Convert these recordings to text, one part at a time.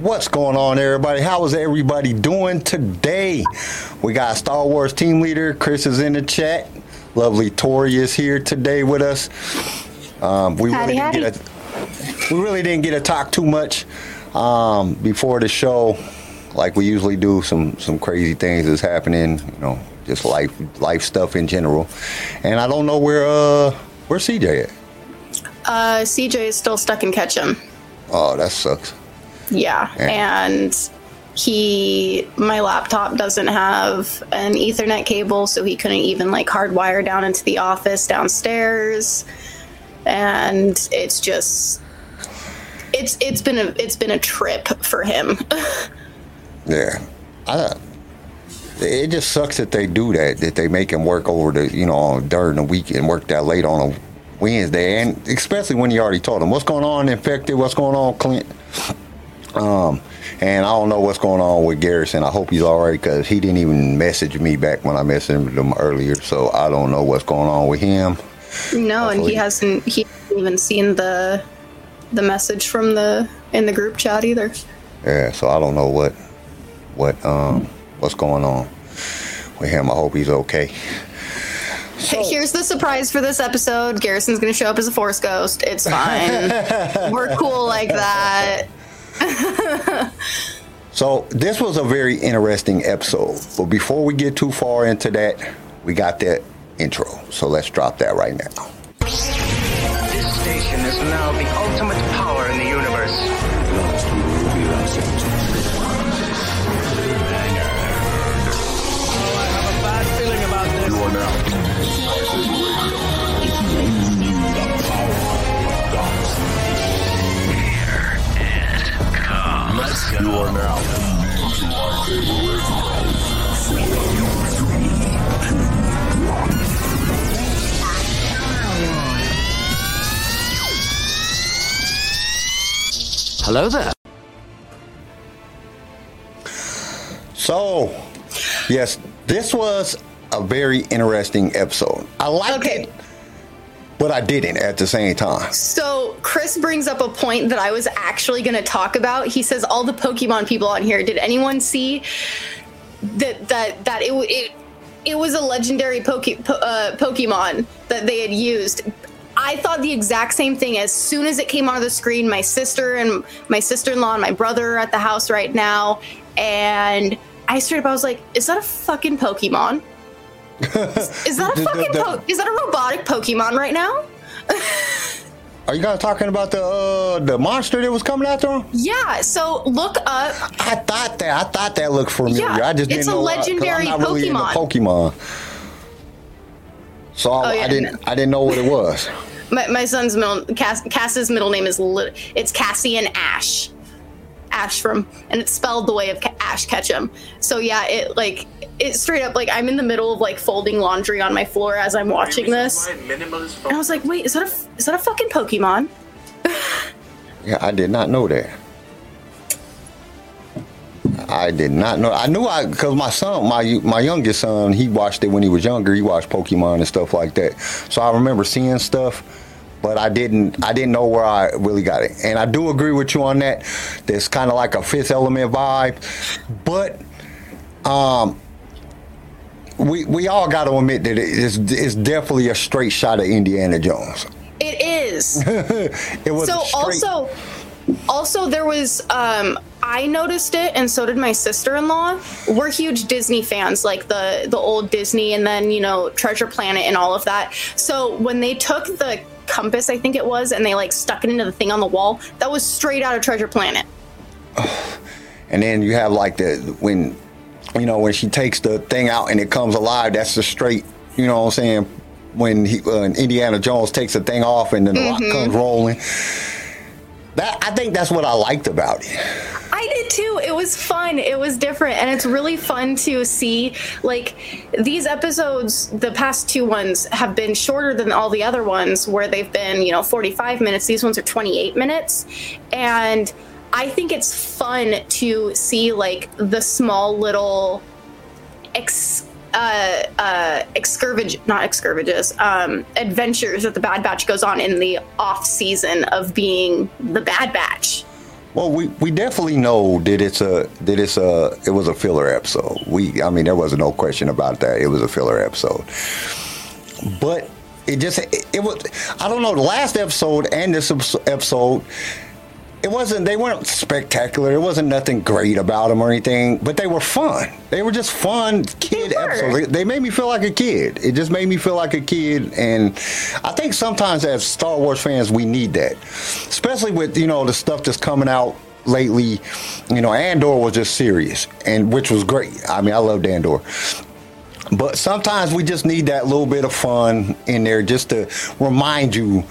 What's going on, everybody? How is everybody doing today? We got Star Wars team leader Chris is in the chat. Lovely Tori is here today with us. Um, we Howdy, really didn't get a, we really didn't get to talk too much um, before the show, like we usually do. Some some crazy things is happening, you know, just life life stuff in general. And I don't know where uh where CJ at. Uh, CJ is still stuck in Ketchum. Oh, that sucks. Yeah, Yeah. and he, my laptop doesn't have an Ethernet cable, so he couldn't even like hardwire down into the office downstairs, and it's just. It's it's been a it's been a trip for him. Yeah, I, it just sucks that they do that. That they make him work over the you know during the weekend, work that late on a Wednesday, and especially when you already told him what's going on, infected, what's going on, Clint. Um, and I don't know what's going on with Garrison. I hope he's all right because he didn't even message me back when I messaged him earlier. So I don't know what's going on with him. no, and he hasn't he hasn't even seen the the message from the in the group chat either. Yeah, so I don't know what what um what's going on with him. I hope he's okay. Hey, Here's the surprise for this episode. Garrison's gonna show up as a force ghost. It's fine. We're cool like that. So this was a very interesting episode. But before we get too far into that, we got that intro. So let's drop that right now. This station is now the ultimate You are now. Hello there. So, yes, this was a very interesting episode. I liked Okay. it, but I didn't at the same time. So Chris brings up a point that I was actually gonna talk about. He says all the Pokemon people on here. Did anyone see that that that it it it was a legendary Poke, uh, Pokemon that they had used? I thought the exact same thing as soon as it came onto the screen. My sister and my sister-in-law and my brother are at the house right now, and I straight up I was like, "Is that a fucking Pokemon? Is that a The- the- fucking the- po- is that a robotic Pokemon right now?" Are you guys talking about the uh, the monster that was coming after him? Yeah, so look up. I thought that. I thought that looked familiar. Yeah, I just didn't it's a know why, 'cause legendary I'm not really Pokemon. Pokemon. So I, Oh, yeah, I didn't. no. I didn't know what it was. My, my son's middle Cass, Cass's middle name is it's Cassian Ash, Ash from, and it's spelled the way of Ash Ketchum. So yeah, it like it straight up like I'm in the middle of like folding laundry on my floor as I'm watching this, and I was like, wait, is that a is that a fucking Pokemon? Yeah, I did not know that. I did not know. I knew I because my son, my my youngest son, he watched it when he was younger. He watched Pokemon and stuff like that. So I remember seeing stuff, but I didn't. I didn't know where I really got it. And I do agree with you on that. There's kind of like a Fifth Element vibe, but um, we we all got to admit that it is it's definitely a straight shot of Indiana Jones. It is. It was so straight, also also there was um i noticed it and so did my sister-in-law we're huge disney fans like the the old disney and then you know treasure planet and all of that so when they took the compass i think it was and they like stuck it into the thing on the wall that was straight out of treasure planet And then you have like the when you know when she takes the thing out and it comes alive. That's the straight. You know what I'm saying? When he uh, Indiana Jones takes the thing off and then the rock comes rolling. That I think that's what I liked about it. I did too. It was fun. It was different. And it's really fun to see like these episodes, the past two ones have been shorter than all the other ones where they've been, you know, 45 minutes. These ones are 28 minutes. And I think it's fun to see like the small little ex uh, uh, excurvage, not excurvages, um, adventures that the Bad Batch goes on in the off season of being the Bad Batch. Well, we, we definitely know that it's a that it's a it was a filler episode. We I mean there was no question about that. It was a filler episode. But it just it, it was I don't know the last episode and this episode it wasn't they weren't spectacular. It wasn't nothing great about them or anything, but they were fun. They were just fun kid They episodes. They, they made me feel like a kid. It just made me feel like a kid and I think sometimes as Star Wars fans we need that. Especially with, you know, the stuff that's coming out lately. You know, Andor was just serious and which was great. I mean, I loved Andor. But sometimes we just need that little bit of fun in there just to remind you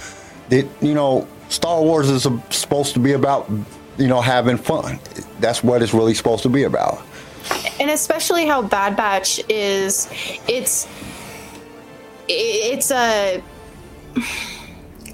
that, you know, Star Wars is supposed to be about, you know, having fun. That's what it's really supposed to be about. and especially how Bad Batch is it's it's a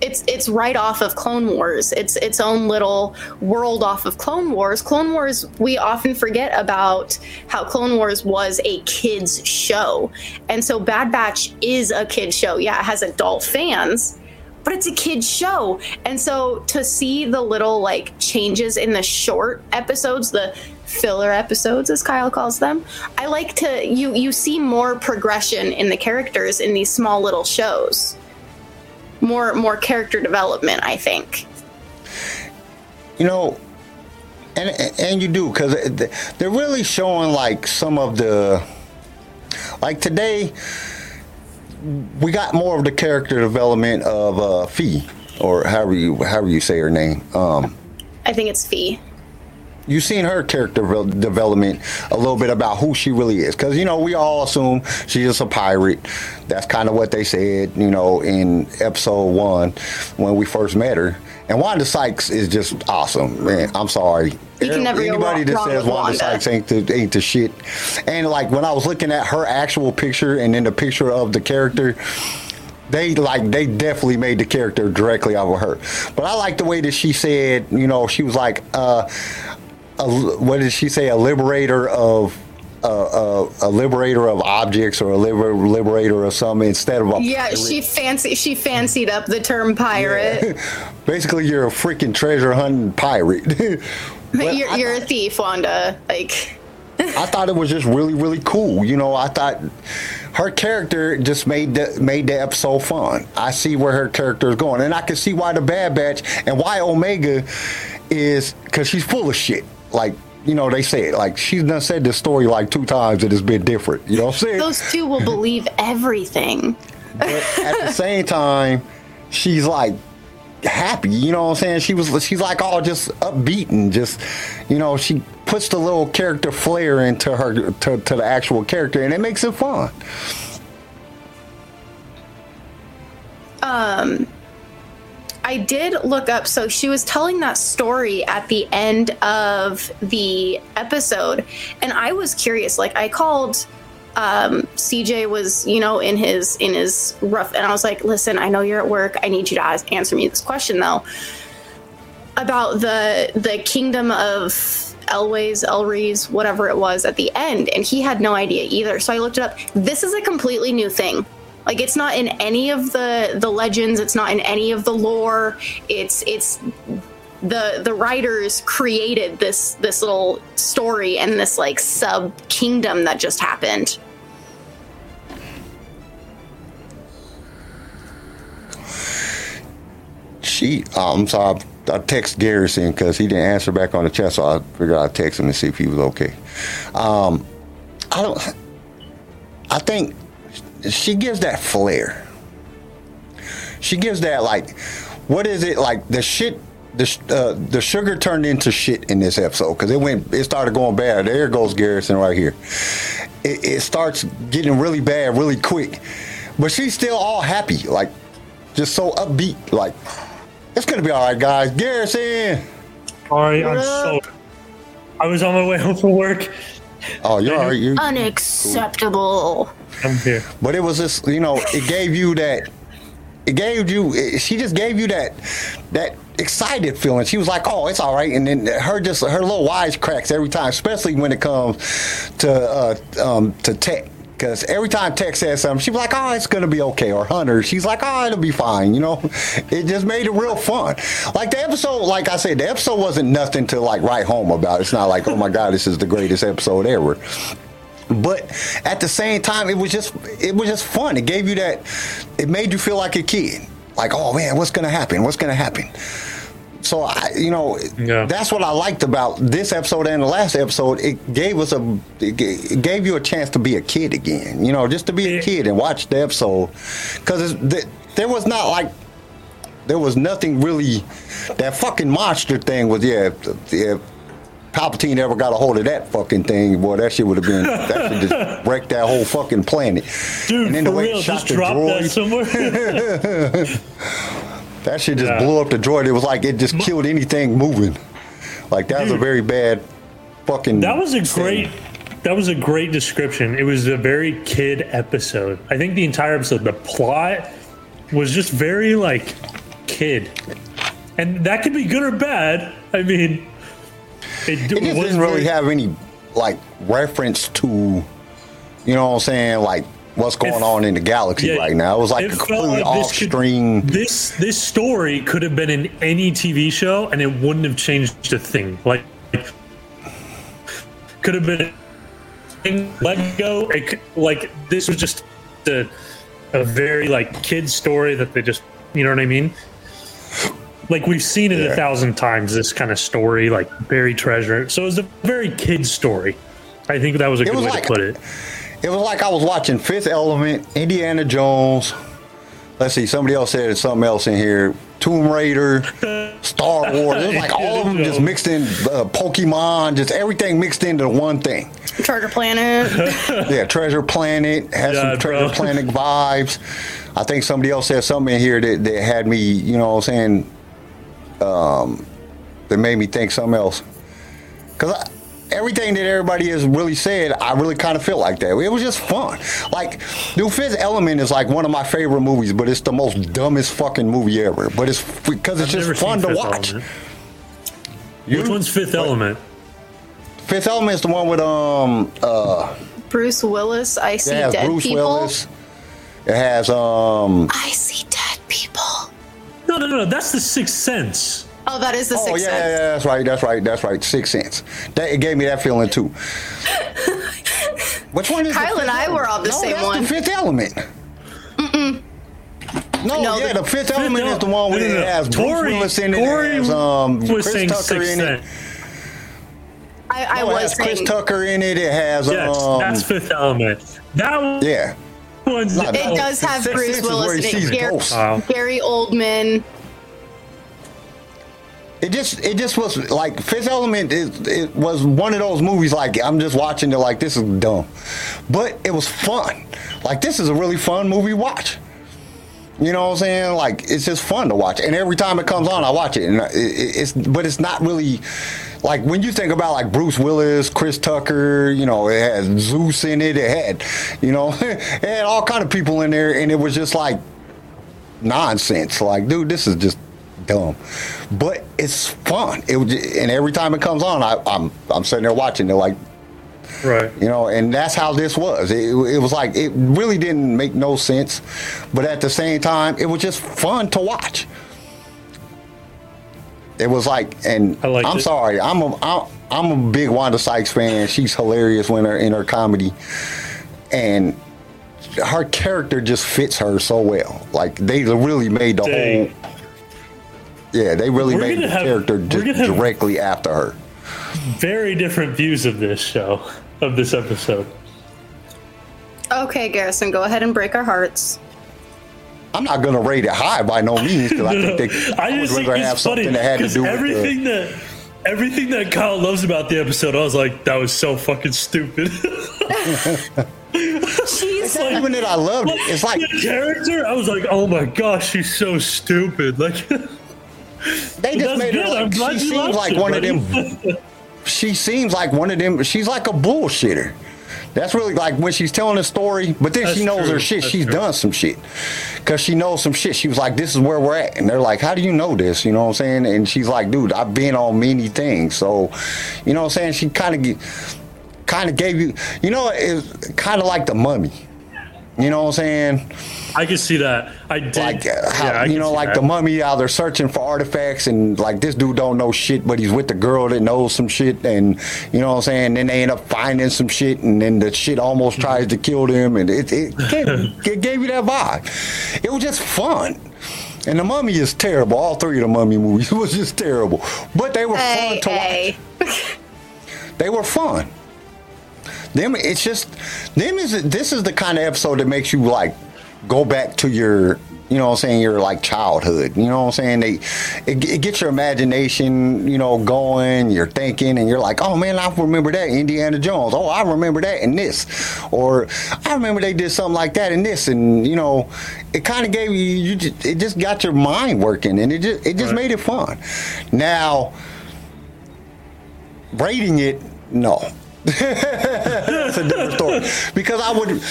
it's it's right off of Clone Wars. It's its own little world off of Clone Wars. Clone Wars, we often forget about how Clone Wars was a kids show. And so Bad Batch is a kids show. Yeah, it has adult fans, but it's a kids show. And so to see the little like changes in the short episodes, the filler episodes as Kyle calls them, I like to you you see more progression in the characters in these small little shows. More more character development, I think. You know, and and you do because they're really showing like some of the like today we got more of the character development of uh Phee or however you however you say her name. Um I think it's Phee. You've seen her character devel- development a little bit about who she really is because you know we all assume she's just a pirate that's kind of what they said you know in episode one when we first met her and wanda sykes is just awesome man i'm sorry You can never go anybody that says wanda, Wanda. sykes ain't the, ain't the shit and like when i was looking at her actual picture and then the picture of the character they like they definitely made the character directly off of her but i like the way that she said you know she was like uh a, what did she say? A liberator of uh, uh, a liberator of objects or a liber- liberator of some instead of a Yeah, pirate. she fancy she fancied up the term pirate. Basically, you're a freaking treasure hunting pirate. But you're I you're a thief, Wanda. Like I thought it was just really, really cool. You know, I thought her character just made the made the episode fun. I see where her character is going, and I can see why the Bad Batch and why Omega is because she's full of shit. Like you know, they say it. Like she's done said this story like two times, and it's been different. You know what I'm saying? those two will believe everything. but at the same time, she's like happy. You know what I'm saying? She was she's like all just upbeat and just you know she puts the little character flair into her to, to the actual character, and it makes it fun. Um, I did look up. So she was telling that story at the end of the episode, and I was curious. Like I called. Um, CJ was, you know, in his in his rough, and I was like, "Listen, I know you're at work. I need you to ask, answer me this question though about the the kingdom of Elways, Elries, whatever it was at the end, and he had no idea either. So I looked it up. This is a completely new thing. Like it's not in any of the the legends. It's not in any of the lore. It's it's the the writers created this this little story and this like sub kingdom that just happened. She, uh, I'm sorry, I text Garrison because he didn't answer back on the chat, so I figured I'd text him and see if he was okay. Um, I don't. I think she gives that flair. She gives that like, what is it like the shit? The uh, the sugar turned into shit in this episode because it went. It started going bad. There goes Garrison right here. It, it starts getting really bad really quick, but she's still all happy, like just so upbeat. Like it's gonna be all right, guys. Garrison. Sorry, I'm so. I was on my way home from work. Oh, you're all right. You, Unacceptable. I'm here. But it was just, you know, it gave you that. It gave you. It, she just gave you that, that excited feeling. She was like, "Oh, it's all right," and then her just her little wisecracks every time, especially when it comes to uh, um, to tech. Cause every time Tech says something, she's like, "Oh, it's gonna be okay," or Hunter, she's like, "Oh, it'll be fine." You know, it just made it real fun. Like the episode, like I said, the episode wasn't nothing to like write home about. It's not like, "Oh my God, this is the greatest episode ever." But at the same time, it was just it was just fun. It gave you that. It made you feel like a kid. Like, oh man, what's gonna happen? What's gonna happen? So I, you know, Yeah. that's what I liked about this episode and the last episode. It gave us a, it gave you a chance to be a kid again. You know, just to be a kid and watch the episode, because there was not like, there was nothing really. That fucking monster thing was yeah. If Palpatine ever got a hold of that fucking thing, boy, that shit would have been that should just wrecked that whole fucking planet. Dude, And then the way real, shot just the drop that droid. somewhere. That shit just Yeah. blew up the droid. It was like it just killed anything moving. Like that was a very bad fucking. that was a thing. great. That was a great description. It was a very kid episode. I think the entire episode, the plot was just very like kid, and that could be good or bad. I mean, it, It just didn't really have any like reference to, you know what I'm saying, like what's going If- on in the galaxy Yeah, right now. It was like it a uh, completely like off stream. This this story could have been in any TV show, and it wouldn't have changed a thing. Like, could have been in Lego. It could, like this was just a, a very like kid story that they just you know what I mean. Like we've seen it Yeah. a thousand times. This kind of story, like buried treasure. So it was a very kid story. I think that was a good was way like- to put it. It was like I was watching Fifth Element, Indiana Jones. Let's see, somebody else said something else in here. Tomb Raider, Star Wars. It was like all of them just mixed in. Uh, Pokemon, just everything mixed into one thing. Treasure Planet. Yeah, Treasure Planet has Yeah, some Treasure bro. Planet vibes. I think somebody else said something in here that, that had me, you know what I'm saying, um, that made me think something else. Because everything that everybody has really said, I really kind of feel like that. It was just fun. Like, New Fifth Element is like one of my favorite movies, but it's the most dumbest fucking movie ever. But it's because it's I've just fun to Fifth watch. You- Which one's Fifth Element? Fifth Element is the one with um uh Bruce Willis. I see dead Bruce people. Willis. It has um I see dead people. No, no, no. That's the Sixth Sense. Oh, that is the Oh sixth yeah, yeah, sense. yeah, that's right, that's right, that's right. Six cents. That it gave me that feeling too. Which one is the Kyle and Fifth I were on the no, same that's one. The Fifth Element. No, No, yeah, the- the, Fifth Fifth Element is the one where no, no, it no. has Bruce Tori- Willis in it. Tori it has um, was Chris saying Tucker Sixth in it. Sense. I, I No, it was has Chris. Tucker in it. It has Yes, um, that's Fifth Element. That one- yeah. One's Not It does have Sixth Bruce Sense is where Willis he in it. Gary. Wow. Gary Oldman. It just it just was like Fifth Element is it was one of those movies like I'm just watching it like this is dumb. But it was fun. Like this is a really fun movie watch. You know what I'm saying? Like it's just fun to watch. And every time it comes on I watch it and uh, it, it- it's but it's not really like when you think about like Bruce Willis, Chris Tucker, you know, it had Zeus in it, it had, you know, it had all kind of people in there and it was just like nonsense. Like, dude, this is just dumb. But it's fun. It was, and every time it comes on, I, I'm I'm sitting there watching it, like right. you know, and that's how this was. It, it was like it really didn't make no sense, but at the same time, it was just fun to watch. It was like, and I liked I'm it. sorry, I'm a I'm, I'm a big Wanda Sykes fan. She's hilarious when her in her comedy, and her character just fits her so well. Like they really made the Dang. whole. Yeah, they really We're made the have- character we're just gonna have- directly after her. Very different views of this show, of this episode. Okay, Garrison, go ahead and break our hearts. I'm not gonna rate it high by no means because I think they, I I, just would think rather have funny something that had to because do with everything that everything that Kyle loves about the episode, I was like, that was so fucking stupid. She's It's not even that I loved it. It's like the character, I was like, oh my gosh, she's so stupid. Like, they just made her good. I'm like she seems like it, one of them. She seems like one of them. She's like a bullshitter. That's really like when she's telling a story, but then she knows true. her shit. That's she's true. done some shit because she knows some shit. She was like, "This is where we're at," and they're like, "How do you know this?" You know what I'm saying? And she's like, "Dude, I've been on many things, so you know what I'm saying." She kind of kind of gave you, you know, it's kind of like the mummy. You know what I'm saying? I can see that. I did. Like, uh, how, yeah, I you know, like that. the mummy, how they're searching for artifacts, and like this dude don't know shit, but he's with the girl that knows some shit, and you know what I'm saying. Then they end up finding some shit, and then the shit almost tries to kill them, and it it, gave, it gave you that vibe. It was just fun. And the mummy is terrible. All three of the mummy movies was just terrible, but they were Hey, fun to hey. watch. They were fun. Them, it's just them is this is the kind of episode that makes you like go back to your you know what I'm saying your like childhood. You know what I'm saying? They it, it gets your imagination you know going you're thinking and you're like oh man I remember that Indiana Jones. Oh I remember that and this. Or I remember they did something like that and this. And you know it kind of gave you you just, it just got your mind working and it just it just Right. made it fun. Now rating it no that's a different story because I would.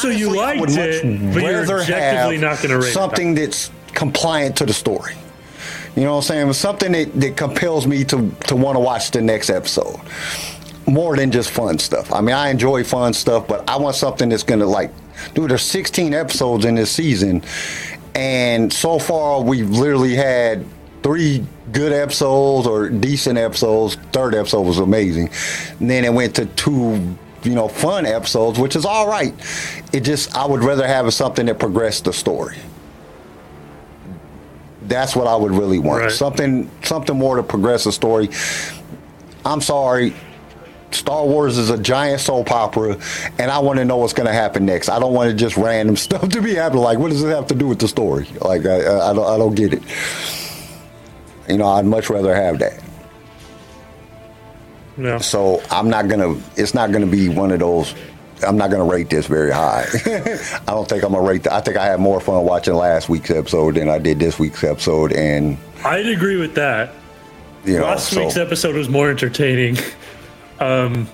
So you honestly, liked it, but you're objectively not gonna rate it. something that's compliant to the story. You know what I'm saying? Something that, that compels me to to want to watch the next episode more than just fun stuff. I mean, I enjoy fun stuff, but I want something that's gonna like, dude. There's 16 episodes in this season, and so far we've literally had three good episodes or decent episodes. Third episode was amazing, and then it went to two. You know, fun episodes, which is all right. It just I would rather have something that progressed the story. That's what I would really want. Right. Something, something more to progress the story. I'm sorry, Star Wars is a giant soap opera, and I want to know what's going to happen next. I don't want to just random stuff to be happening. Like, what does it have to do with the story? Like, I, I, I don't, I don't get it. You know, I'd much rather have that. Yeah. So I'm not gonna. It's not gonna be one of those. I'm not gonna rate this very high. I don't think I'm gonna rate. The, I think I had more fun watching last week's episode than I did this week's episode, and I'd agree with that. you know, Last so- week's episode was more entertaining. Um,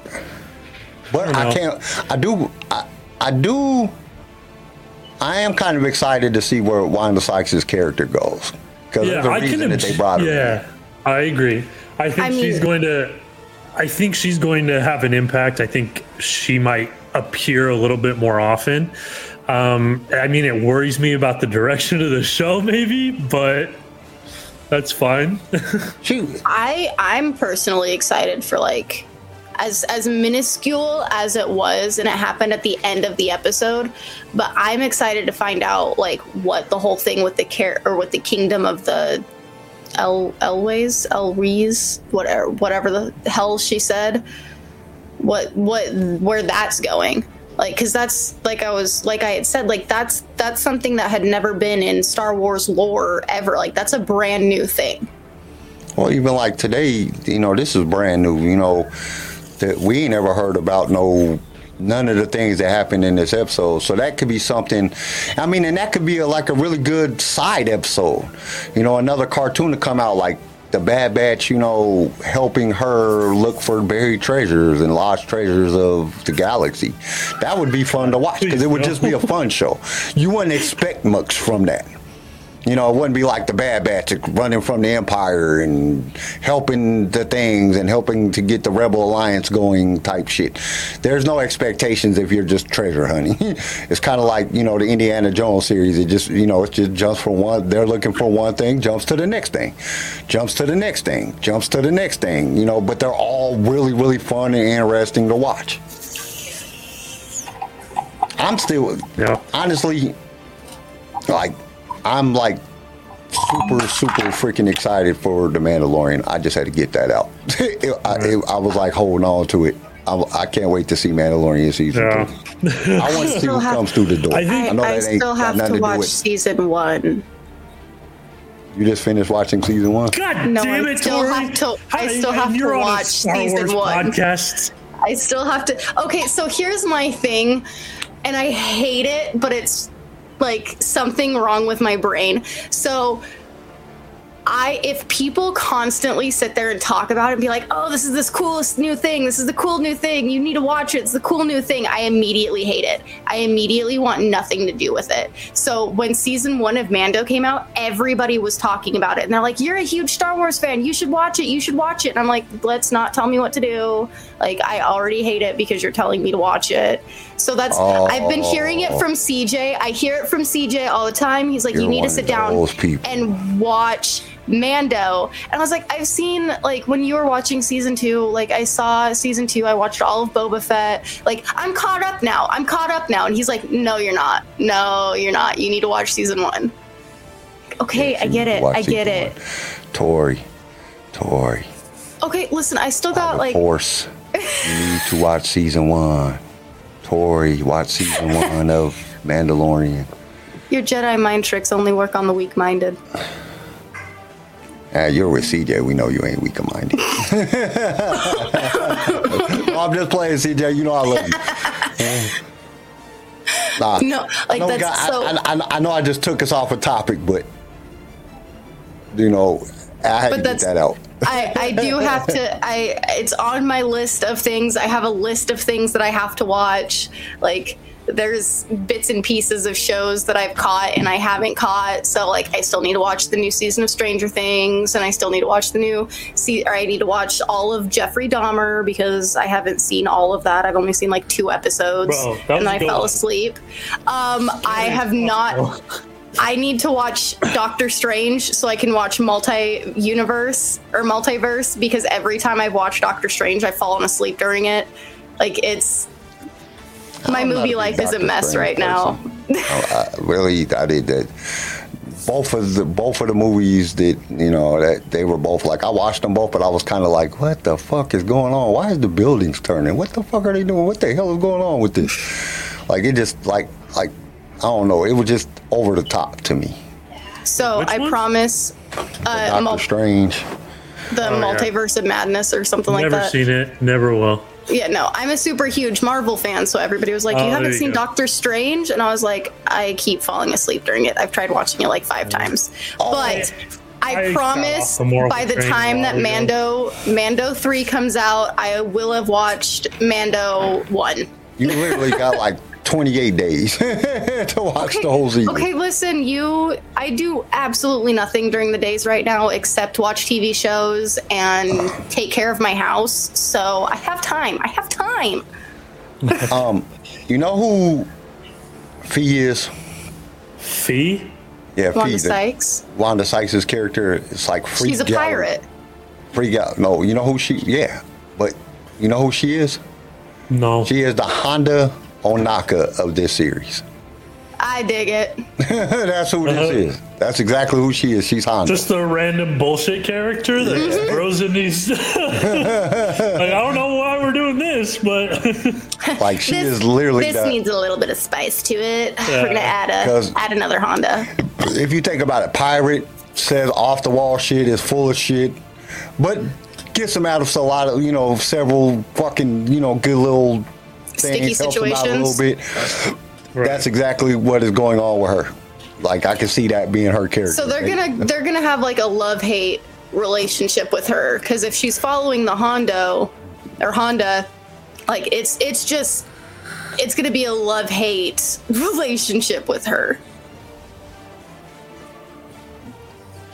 But I I, can't. I do. I, I do. I am kind of excited to see where Wanda Sykes' character goes because yeah, the I reason can. that they brought her. yeah, I agree. I think I she's mean- going to. I think she's going to have an impact. I think she might appear a little bit more often. Um, I mean, it worries me about the direction of the show, maybe, but that's fine. She. I I'm personally excited for like as as minuscule as it was and it happened at the end of the episode, but I'm excited to find out like what the whole thing with the care or with the kingdom of the El Elways, Elrees, whatever whatever the hell she said. What what where that's going. Like cuz that's like I was like I had said like that's that's something that had never been in Star Wars lore ever. Like that's a brand new thing. Well, even like today, you know, this is brand new. You know, that we ain't ever heard about no none of the things that happened in this episode. So that could be something. I mean, and that could be a, like a really good side episode. You know, another cartoon to come out like the Bad Batch. You know, helping her look for buried treasures and lost treasures of the galaxy. That would be fun to watch because it would just be a fun show. You wouldn't expect much from that. You know, it wouldn't be like the Bad Batch running from the Empire and helping the things and helping to get the Rebel Alliance going type shit. There's no expectations if you're just treasure hunting. it's kind of like, you know, the Indiana Jones series. It just, you know, it just jumps from one, they're looking for one thing, jumps to the next thing, jumps to the next thing, jumps to the next thing, you know, but they're all really, really fun and interesting to watch. I'm still, Yeah. honestly, like I'm like super super freaking excited for the Mandalorian. I just had to get that out. It- I, it- I was like holding on to it. I, I can't wait to see Mandalorian season Yeah. two. I want to see still what have- comes through the door. I think- I, know I that ain't still got have nothing to watch with- season one. You just finished watching season one. God No, damn I still Tori. have to- I still have to you're on a watch season Wars one. Podcast. I still have to. Okay, so here's my thing, and I hate it, but it's like something wrong with my brain. So I if people constantly sit there and talk about it and be like, "Oh, this is this coolest new thing. This is the cool new thing. You need to watch it. It's the cool new thing." I immediately hate it. I immediately want nothing to do with it. So when season 1 of Mando came out, everybody was talking about it and they're like, "You're a huge Star Wars fan. You should watch it. You should watch it." And I'm like, "Let's not tell me what to do. Like I already hate it because you're telling me to watch it." So that's I've been hearing it from CJ. I hear it from CJ all the time. He's like, "You need to sit down people. and watch Mando. And I was like, I've seen like when you were watching season two, like I saw season two, I watched all of Boba Fett. Like, I'm caught up now. I'm caught up now. And he's like, No, you're not. No, you're not. You need to watch season one. Okay, I get it. I get it. one. Tori, Tori, Okay, listen, I still got like force. You need to watch season one. Tori, watch season one of Mandalorian. your Jedi mind tricks only work on the weak minded. Ah, you're with CJ. We know you ain't weak of minded. I'm just playing, CJ. You know I love you. Nah, No, like I know, that's got- so I, I, I know I just took us off a topic, but you know I had But to get that out. I, I do have to I it's on my list of things. I have a list of things that I have to watch. Like there's bits and pieces of shows that I've caught and I haven't caught. So like I still need to watch the new season of Stranger Things and I still need to watch the new see or I need to watch all of Jeffrey Dahmer because I haven't seen all of that. I've only seen like two episodes Bro, and I fell one. asleep. Um I have not I need to watch Doctor Strange so I can watch multi universe or multiverse because every time I've watched Doctor Strange, I've fallen asleep during it. Like it's my I'm movie big life is a mess Strange right now. I, really, I did that. Both of the both of the movies that you know that they were both like I watched them both, but I was kind of like, what the fuck is going on? Why is the buildings turning? What the fuck are they doing? What the hell is going on with this? Like it just like like I don't know. It was just over the top to me. So Which I one? promise uh, Doctor mul- Strange. the Oh, yeah. multiverse of madness or something like that. Never that. seen it. Never will. Yeah, no, I'm a super huge Marvel fan, so everybody was like, Oh, "You there haven't you seen go. Doctor Strange?" And I was like, "I keep falling asleep during it. I've tried watching it like five mm. times, Oh, but." I I promise the by the time that while Mando Mando 3 comes out, I will have watched Mando 1. You literally got like 28 days to watch the whole season. Okay, listen, you I do absolutely nothing during the days right now except watch TV shows and take care of my house. So I have time. I have time. Um, you know who Phee is? Phee? Yeah, Wanda Phee. the- Sykes. Wanda Sykes' character is like free. She's a pirate. Free gal. No, you know who she? Yeah, but you know who she is? No. She is the Honda Ohnaka of this series. I dig it. That's who Uh-huh. this is. That's exactly who she is. She's Honda. Just a random bullshit character that Mm-hmm. throws in these. like, I don't know why we're doing this, but like she This, is literally. this the- needs a little bit of spice to it. Yeah. We're gonna add 'Cause- a add another Honda. if you think about it, pirate says off the wall shit is full of shit, but gets them out of a lot of you know several fucking you know good little Sticky things, helps them out a little situations. bit. That's exactly what is going on with her. Like I can see that being her character. So they're gonna they're gonna have like a love hate relationship with her because if she's following the Hondo or Honda, like it's it's just it's gonna be a love hate relationship with her.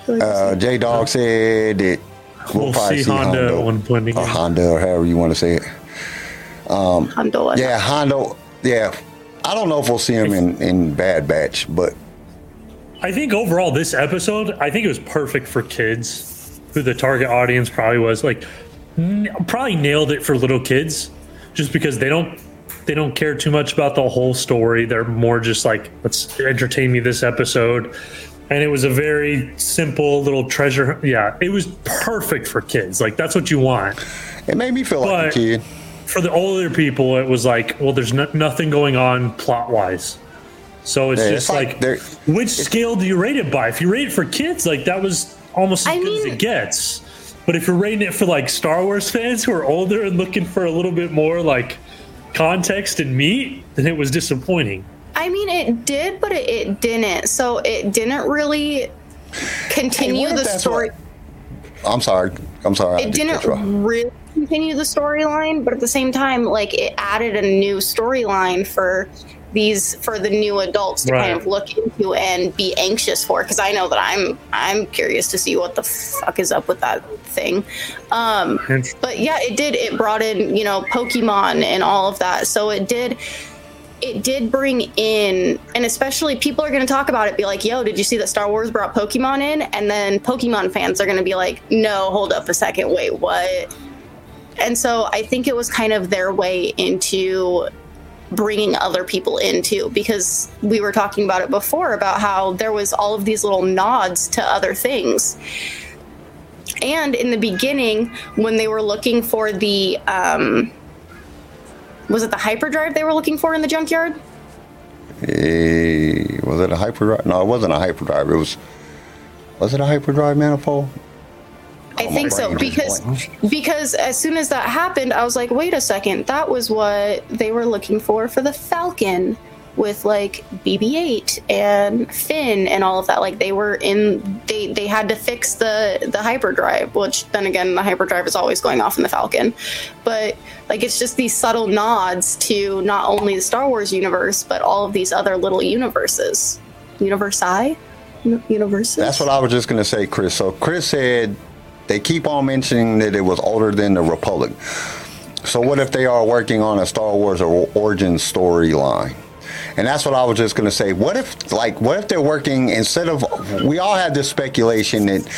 Uh, J Dog said that we'll, We'll probably see see Honda Hondo, at one point or Honda, or however you want to say it. Um, Hondo. Yeah, Hondo. Yeah, I don't know if we'll see him in in Bad Batch, but I think overall this episode, I think it was perfect for kids, who the target audience probably was. Like, n- probably nailed it for little kids, just because they don't they don't care too much about the whole story. They're more just like, let's entertain me this episode. And it was a very simple little treasure. Yeah, it was perfect for kids. Like that's what you want. it made me feel like a kid. For the older people, it was like, well, there's no, nothing going on plot wise. So it's Yeah, just it's like like, which scale do you rate it by? If you rate it for kids, like that was almost as I good as it gets. But if you're rating it for like Star Wars fans who are older and looking for a little bit more like context and meat, then it was disappointing. I mean, it did, but it, it didn't. So it didn't really continue Hey, the story. what- I'm sorry. I'm sorry. It did cut you off. didn't really continue the storyline, but at the same time, like it added a new storyline for these for the new adults to kind of look into and be anxious for. Because I know that I'm I'm curious to see what the fuck is up with that thing. Um, but yeah, it did. It brought in you know Pokemon and all of that. So it did. It did bring in, and especially people are going to talk about it, be like, "Yo, did you see that Star Wars brought Pokemon in?" And then Pokemon fans are going to be like, "No, hold up a second, wait, what?" And so I think it was kind of their way into bringing other people into because we were talking about it before about how there was all of these little nods to other things and in the beginning when they were looking for the um was it the hyperdrive they were looking for in the junkyard Eh, was it a hyperdrive? No, it wasn't a hyperdrive. It was. Was it a hyperdrive manifold? I think so because because as soon as that happened, I was like, wait a second, that was what they were looking for for the Falcon with like BB-8 and Finn and all of that. Like they were in they they had to fix the the hyperdrive, which then again the hyperdrive is always going off in the Falcon. But like it's just these subtle nods to not only the Star Wars universe but all of these other little universes. Universi? Uni- Universes? That's what I was just gonna say, Chris. So Chris said they keep on mentioning that it was older than the Republic. So what if they are working on a Star Wars or- origin storyline? And that's what I was just gonna say. What if, like, what if they're working instead of? We all had this speculation that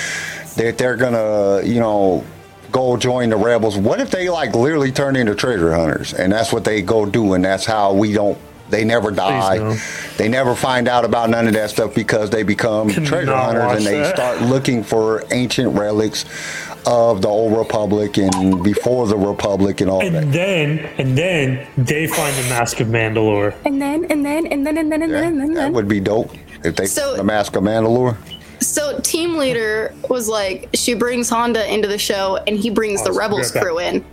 that they're gonna, you know, go join the rebels. What if they like literally turn into treasure hunters, and that's what they go do, and that's how we don't. They never die. no. They never find out about none of that stuff because they become Could treasure hunters and they that. start looking for ancient relics of the old republic and before the republic and all that. And then, and then they find the Mask of Mandalore. and then and then and then and then and Yeah, then and then, that would be dope if they So- the mask of Mandalore. So team leader was like, she brings Honda into the show, and he brings the Rebels crew in.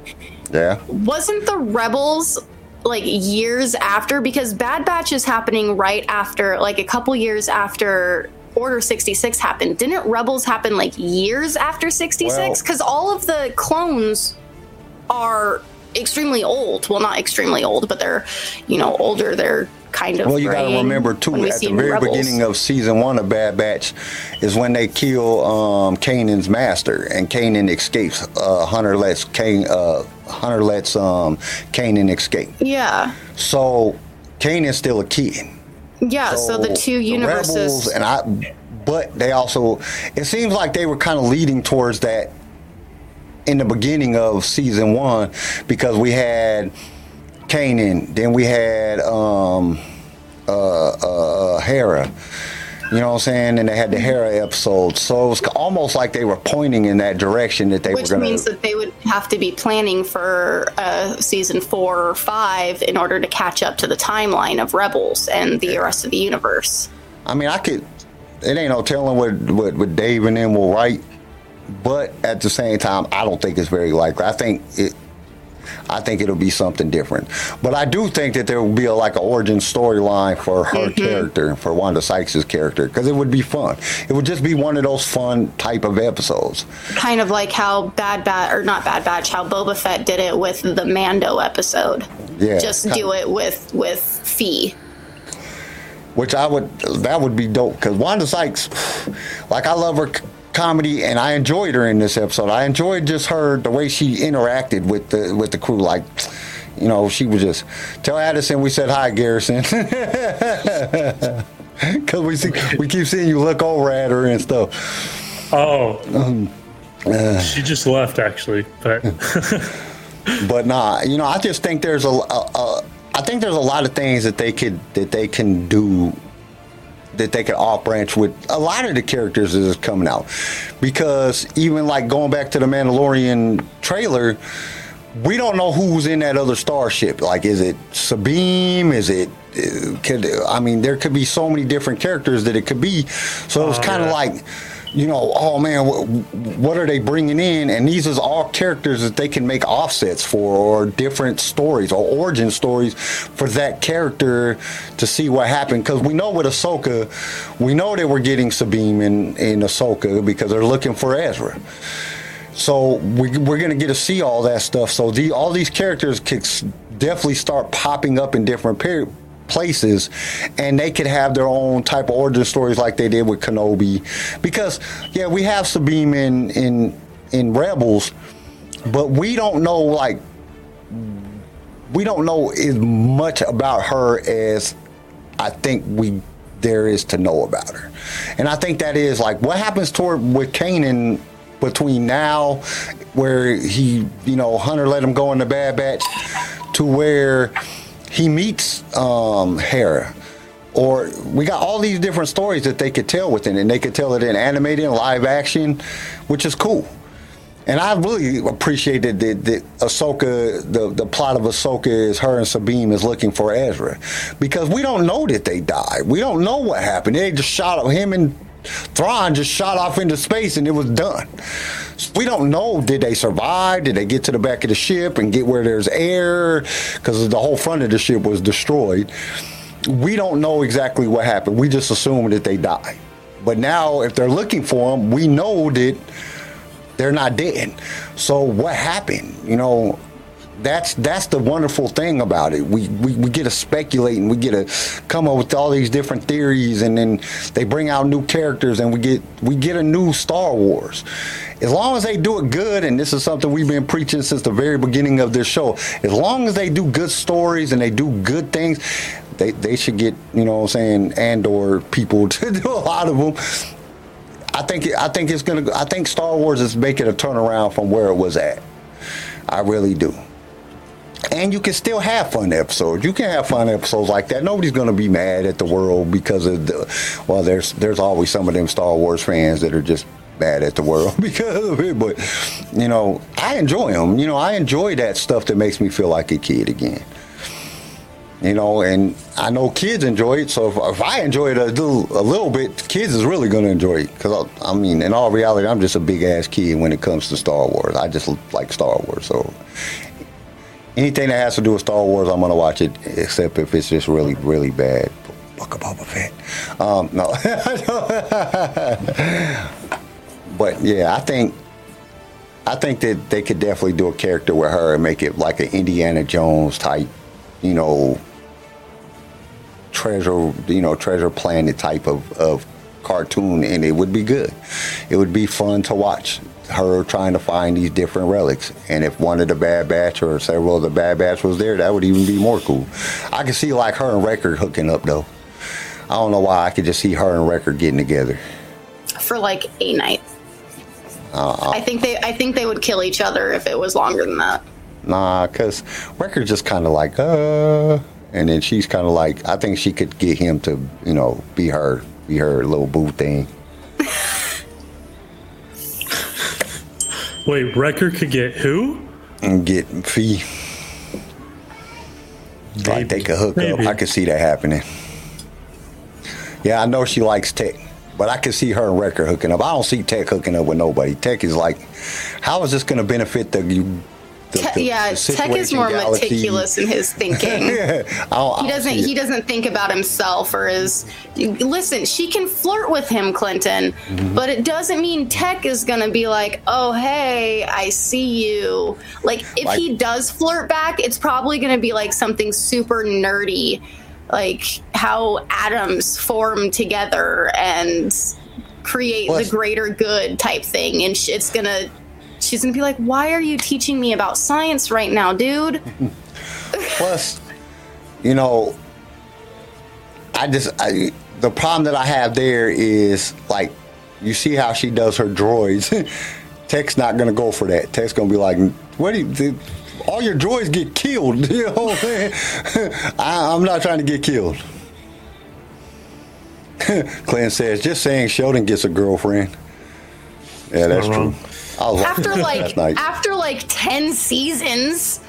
Yeah, Wasn't the Rebels like years after? Because Bad Batch is happening right after, like a couple years after Order sixty six happened. Didn't Rebels happen like years after sixty six? Well- Because all of the clones are extremely old. Well, not extremely old, but they're you know older. They're kind of. Well, you got to remember too. At the very Rebels. beginning of season one of Bad Batch, is when they kill um, Kanan's master, and Kanan escapes. Uh, Hunter lets Kane. Uh, Hunter lets um, Kanan escape. Yeah. So Kanan's still a kid. Yeah, so, the two universes. Rebels and I, but they also. It seems like they were kind of leading towards that in the beginning of season one because we had Kanan, then we had um, uh, uh, Hera. You know what I'm saying? And they had the Hera episode, so it was almost like they were pointing in that direction that they which were going to Which means that they would have to be planning for uh, season four or five in order to catch up to the timeline of Rebels and the rest of the universe. I mean, I could. It ain't no telling what what, what Dave and them will write, but at the same time, I don't think it's very likely. I think it. I think it'll be something different, but I do think that there will be a, like an origin storyline for her mm-hmm. character, for Wanda Sykes' character, because it would be fun. It would just be one of those fun type of episodes. Kind of like how Bad Batch, or not Bad Batch, how Boba Fett did it with the Mando episode. Yeah, Just do it with with Phee. which I would that would be dope because Wanda Sykes, like I love her comedy and I enjoyed her in this episode. I enjoyed just her the way she interacted with the with the crew. Like, you know, she was just tell Addison we said hi, Garrison, because we see we keep seeing you look over at her and stuff. Oh, Um, uh. she just left actually, but But nah, you know, I just think there's a, a, a I think there's a lot of things that they could that they can do that they could off branch with a lot of the characters that is coming out. Because even like going back to the Mandalorian trailer, we don't know who's in that other starship. Like, is it Sabine? Is it? uh, Could I mean, there could be so many different characters that it could be. So it's Oh, kind of yeah. like you know, oh man, what, what are they bringing in? And these is all characters that they can make offsets for, or different stories, or origin stories for that character to see what happened. Because we know with Ahsoka, we know that we're getting Sabine in in Ahsoka because they're looking for Ezra. So we, we're going to get to see all that stuff. So the, all these characters s- definitely start popping up in different per- places, and they could have their own type of origin stories like they did with Kenobi. Because yeah, we have Sabine in in in Rebels, but we don't know like we don't know as much about her as I think we there is to know about her. And I think that is like what happens toward with Kanan between now where he, you know, Hunter let him go in the bad batch to where he meets um Hera. Or we got all these different stories that they could tell within, and they could tell it in animated live action, which is cool. And I really appreciated that, that Ahsoka, the, the plot of Ahsoka is her and Sabine is looking for Ezra. Because we don't know that they died. We don't know what happened. They just shot him and Thrawn just shot off into space and it was done. So we don't know did they survive? Did they get to the back of the ship and get where there's air? Because the whole front of the ship was destroyed. We don't know exactly what happened. We just assume that they died. But now, if they're looking for them, we know that they're not dead. So what happened? You know, that's that's the wonderful thing about it. We, we we get to speculate and we get to come up with all these different theories, and then they bring out new characters, and we get we get a new Star Wars. As long as they do it good, and this is something we've been preaching since the very beginning of this show. As long as they do good stories and they do good things, they they should get you know what I'm saying and or people to do a lot of them. I think I think it's gonna. I think Star Wars is making a turnaround from where it was at. I really do. And you can still have fun episodes. You can have fun episodes like that. Nobody's gonna be mad at the world because of the. Well, there's there's always some of them Star Wars fans that are just mad at the world because of it. But you know, I enjoy them. You know, I enjoy that stuff that makes me feel like a kid again. You know, and I know kids enjoy it. So if, if I enjoy it a little, a little bit, kids is really going to enjoy it. Because I, I mean, in all reality, I'm just a big ass kid when it comes to Star Wars. I just like Star Wars. So anything that has to do with Star Wars, I'm to watch it, except if it's just really, really bad. Of Boba Fett. Um, no. but yeah, I think I think that they could definitely do a character with her and make it like an Indiana Jones type, you know, treasure, you know, treasure planet type of, of cartoon, and it would be good. It would be fun to watch her trying to find these different relics. And if one of the Bad Batch or several of the Bad Batch was there, that would even be more cool. I could see like her and Wrecker hooking up though. I don't know why I could just see her and Wrecker getting together. for like a night. Uh, I think they I think they would kill each other if it was longer than that. Nah, cause Wrecker's just kind of like, uh, and then she's kind of like, I think she could get him to, you know, be her, be her little boo thing. Wait, Wrecker could get who? and get Phee. Like they could hook Maybe. up. I could see that happening. Yeah, I know she likes Tech, but I could see her and Wrecker hooking up. I don't see Tech hooking up with nobody. Tech is like, how is this going to benefit the you? The- Te- the- yeah, the Tech is more galaxy? meticulous in his thinking. I don't- I he doesn't he doesn't think about himself or his listen she can flirt with him clinton Mm-hmm. but it doesn't mean tech is gonna be like oh hey i see you like if Like- he does flirt back it's probably gonna be like something super nerdy like how atoms form together and create Plus- the greater good type thing and it's gonna she's gonna be like why are you teaching me about science right now dude Plus, you know, I just I, the problem that I have there is like you see how she does her droids. Tech's not gonna go for that. Tech's gonna be like, "What? Do you, the, all your droids get killed." You know what I'm saying? I, I'm not trying to get killed. Clint says, "Just saying, Sheldon gets a girlfriend." Yeah, that's true. wrong. I was after like last night. after like 10 seasons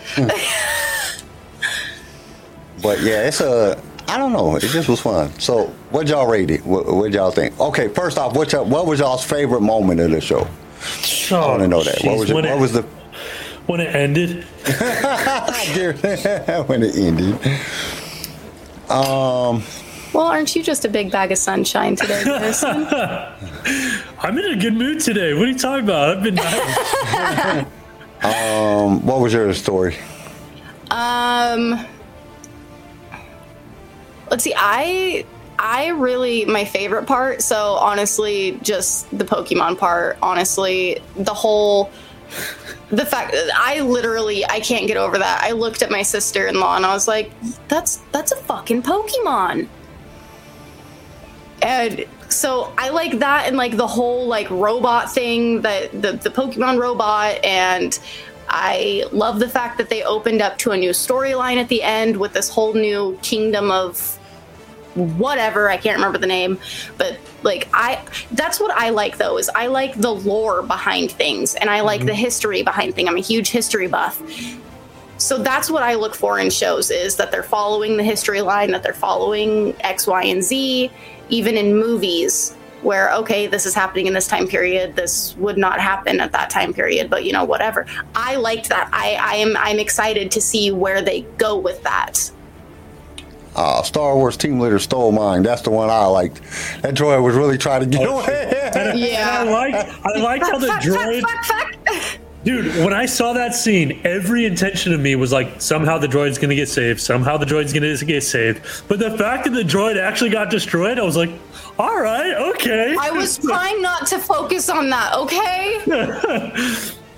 But yeah, it's a. I don't know. It just was fun. So, what y'all rate it? What, what y'all think? Okay, first off, what what was y'all's favorite moment of the show? Oh, I want to know that. what jeez, was it, when what was the when it ended? when it ended? Um, Well, aren't you just a big bag of sunshine today, Garrison? I'm in a good mood today. What are you talking about? I've been nice. um, what was your story? Um, let's see. I I really my favorite part. So honestly, just the Pokemon part. Honestly, the whole the fact that I literally I can't get over that. I looked at my sister-in-law and I was like, "That's that's a fucking Pokemon." And so I like that and like the whole like robot thing that the the Pokemon robot. And I love the fact that they opened up to a new storyline at the end with this whole new kingdom of whatever. I can't remember the name. But like I that's what I like though is I like the lore behind things. And I like the mm-hmm. history behind things. I'm a huge history buff so that's what I look for in shows is that they're following the history line that they're following X Y and Z even in movies where okay this is happening in this time period this would not happen at that time period but you know whatever i liked that i i am i'm excited to see where they go with that Uh, Star Wars team leader stole mine. That's the one I liked. That droid was really trying to get Oh, away. yeah I liked I liked how the fuck, droid fuck, fuck, fuck. Dude, when I saw that scene, every intention of me was like, somehow the droid's gonna get saved, somehow the droid's gonna get saved. But the fact that the droid actually got destroyed, I was like, all right, okay. i was trying not to focus on that okay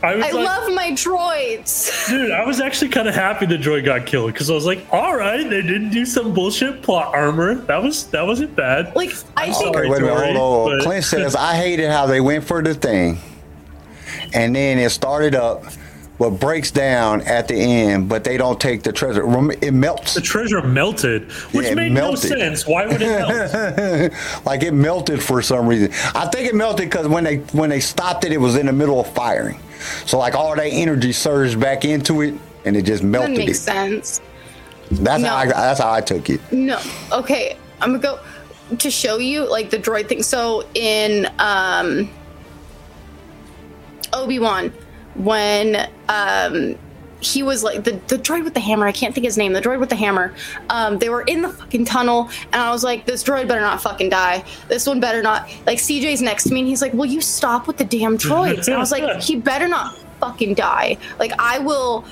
I was i like, love my droids dude, I was actually kind of happy the droid got killed because I was like, all right, they didn't do some bullshit plot armor. That was that wasn't bad. like i think Okay, wait a minute, Tori, hold on. but- Clint says I hated how they went for the thing, and then it started up, but breaks down at the end. But they don't take the treasure. Rem- It melts, the treasure melted, which Yeah, made melted. no sense. Why would it melt? like it melted for some reason. I think it melted because when they when they stopped it, it was in the middle of firing. So like all that energy surged back into it, and it just that melted makes it. sense That's No. how I, that's how I took it. No. Okay, I'm gonna go to show you like the droid thing. So in um Obi-Wan, when um he was like the, the droid with the hammer, I can't think his name, the droid with the hammer. Um, they were in the fucking tunnel, and I was like, this droid better not fucking die. This one better not. Like, CJ's next to me, and he's like, Will you stop with the damn droids? And I was like, He better not fucking die. Like, I will.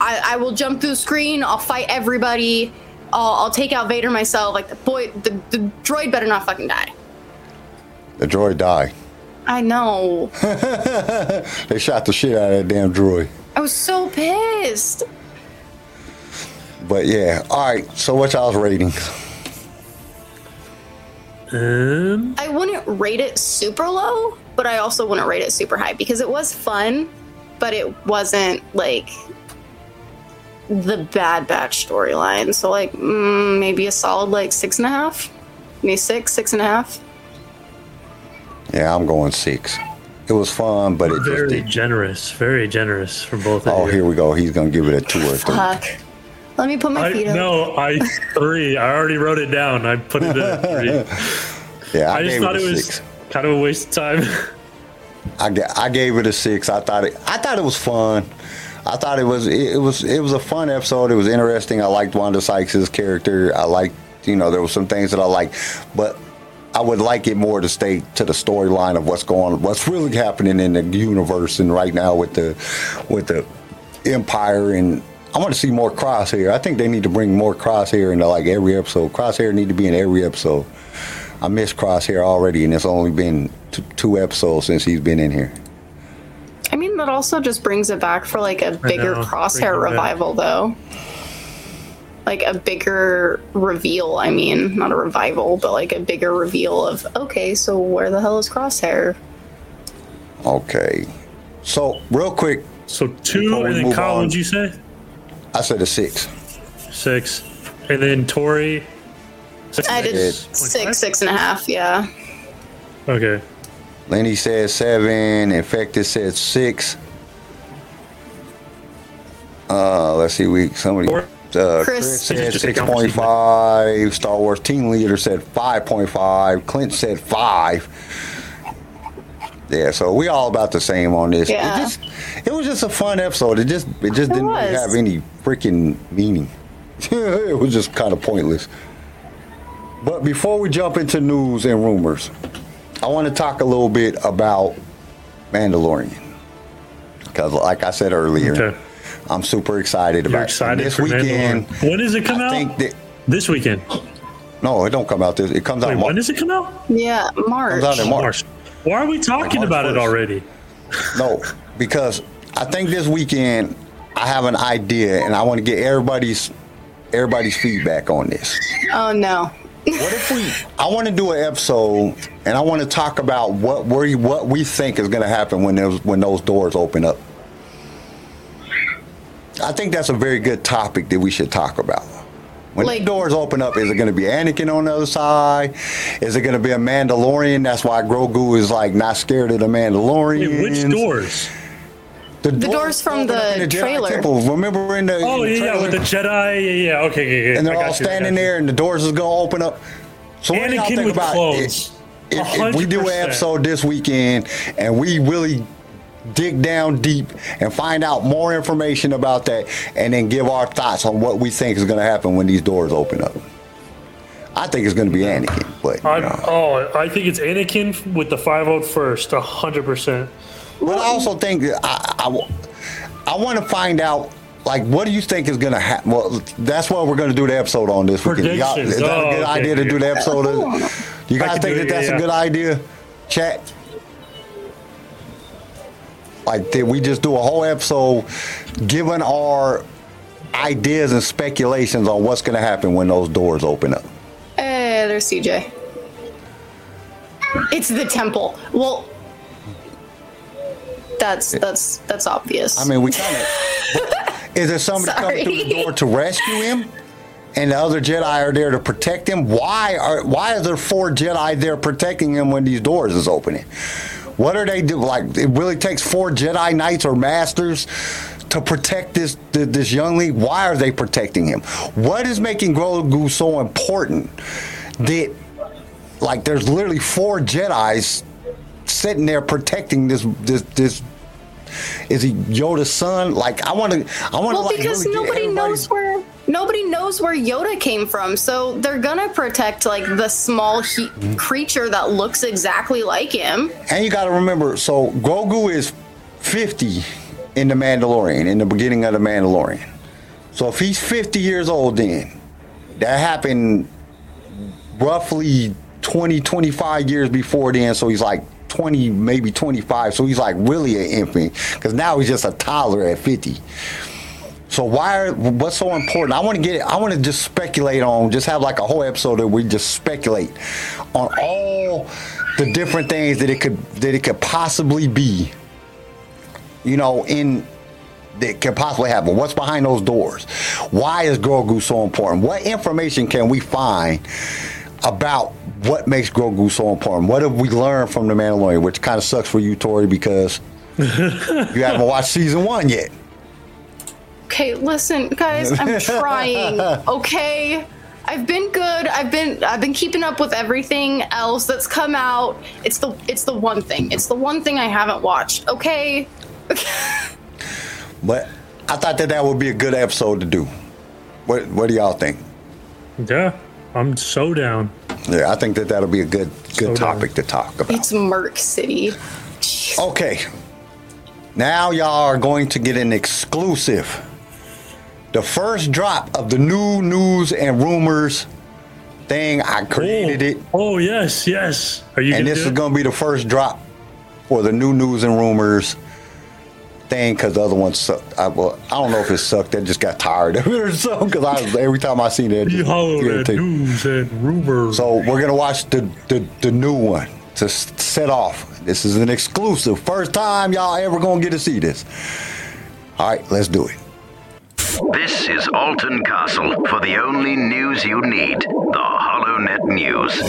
I, I will jump through the screen. I'll fight everybody. I'll, I'll take out Vader myself. Like the boy, the, the droid better not fucking die. The droid died. I know. They shot the shit out of that damn droid. I was so pissed. But yeah, all right. So what y'all's ratings? um, I wouldn't rate it super low, but I also wouldn't rate it super high because it was fun, but it wasn't like the Bad Batch storyline. So like mm, maybe a solid like six and a half, maybe six, six and a half. Yeah, I'm going six. It was fun, but it just very generous, very generous from both of Oh, you. here we go. He's gonna give it a two or three. Fuck. Let me put my I, feet up. no, I three. I already wrote it down. I put it at three. Yeah, I, I just gave thought it it was six. kind of a waste of time. I, I gave it a six. I thought it. I thought it was fun. I thought it was it, it was it was a fun episode. It was interesting. I liked Wanda Sykes' character. I liked you know there were some things that I liked, but I would like it more to stay to the storyline of what's going, what's really happening in the universe and right now with the with the Empire and. I want to see more Crosshair. I think they need to bring more Crosshair into like every episode. Crosshair need to be in every episode. I miss Crosshair already, and it's only been t- two episodes since he's been in here. I mean, that also just brings it back for like a bigger crosshair bring back. revival, though. Like a bigger reveal. I mean, not a revival, but like a bigger reveal of okay, so where the hell is Crosshair? Okay. So, real quick, so two, Before we and then move Kyle, what'd you say? I said a six. Six, and then Tori. Six I did It's- six, six and a half. Yeah. Okay. Lenny said seven. Infected said six. Uh, let's see. We somebody Four. Uh, Chris- Chris said Just six take point five. Star Wars team leader said five point five. Clint said five. Yeah, so we all about the same on this. Yeah. It, just, it was just a fun episode. It just it just It didn't really have any freaking meaning. it was just kind of pointless. But before we jump into news and rumors, I want to talk a little bit about Mandalorian. Because, like I said earlier, Okay. I'm super excited You're about it. this for weekend. Mandalorian. When does it come I out? think that this weekend. no, it don't come out this. It comes out Wait, Mar- when does it come out? Yeah, March. comes out in March. Why are we talking March about it already? No, because I think this weekend I have an idea, and I want to get everybody's everybody's feedback on this. Oh no. What if we? I want to do an episode, and I want to talk about what we what we think is going to happen when those when those doors open up. I think that's a very good topic that we should talk about. When Like- the doors open up, is it going to be Anakin on the other side? Is it going to be a Mandalorian? That's why Grogu is like not scared of the Mandalorian. Which doors? The, doors from open up the trailer. Temple. Remember in the Oh in the yeah, yeah, with the? Jedi. Yeah, yeah. Okay, yeah, yeah. and they're all you, standing there, and the doors is gonna open up. So what do y'all think with about clothes. If, if, if we do an 100%. episode this weekend and we really dig down deep and find out more information about that, and then give our thoughts on what we think is gonna happen when these doors open up. I think it's gonna be Anakin, but I, know. oh, I think it's Anakin with the five out first, a hundred percent. But I also think that I, I, want to find out. Like, what do you think is gonna happen? Well, that's what we're gonna do the episode on this weekend. Y'all- Is Predictions. that a Oh, good okay, idea to do the episode? Of, you guys think do that it, that's yeah, a good idea? Chat. Like, did we just do a whole episode giving our ideas and speculations on what's gonna happen when those doors open up? Hey, there's CJ. It's the temple. Well, that's that's that's obvious. I mean, we kind of. is there somebody coming through the door to rescue him? And the other Jedi are there to protect him. Why are why are there four Jedi there protecting him when these doors is opening? What are they do? Like it really takes four Jedi Knights or Masters to protect this th- this youngling. Why are they protecting him? What is making Grogu so important that like there's literally four Jedi's sitting there protecting this this this is he Yoda's son? Like I want to, I want to well, like because really nobody knows where nobody knows where Yoda came from, so they're gonna protect like the small he- Mm-hmm. creature that looks exactly like him. And you got to remember, so Grogu is 50 in the Mandalorian, in the beginning of the Mandalorian. So if he's 50 years old, then that happened roughly 20, 25 years before then. So he's like 20, maybe 25. So he's like really an infant because now he's just a toddler at 50. So why? Are, what's so important? I want to get. I want to just speculate on. Just have like a whole episode that we just speculate on all the different things that it could that it could possibly be. You know, in that could possibly happen. What's behind those doors? Why is Grogu so important? What information can we find about what makes Grogu so important? What have we learned from the Mandalorian? Which kind of sucks for you, Tori, because you haven't watched season one yet. Okay, listen, guys, I'm trying. Okay. I've been good. I've been I've been keeping up with everything else that's come out. It's the it's the one thing. It's the one thing I haven't watched. Okay. But I thought that that would be a good episode to do. What What do y'all think? Yeah, I'm so down. Yeah, I think that that'll be a good good So topic to talk about. It's Merc City. Okay. Now y'all are going to get an exclusive. The first drop of the new news and rumors thing. I created oh, it. Oh yes, yes. Are you? And this is it? going to be the first drop for the new news and rumors thing because the other ones sucked. I, well, I don't know if it sucked. I just got tired of it or something because I every time I seen it, You that irritated. news and rumors. So we're gonna watch the the, the new one to set off. This is an exclusive. First time y'all ever gonna get to see this. All right, let's do it. This is Alton Kastle for the only news you need the HoloNet News.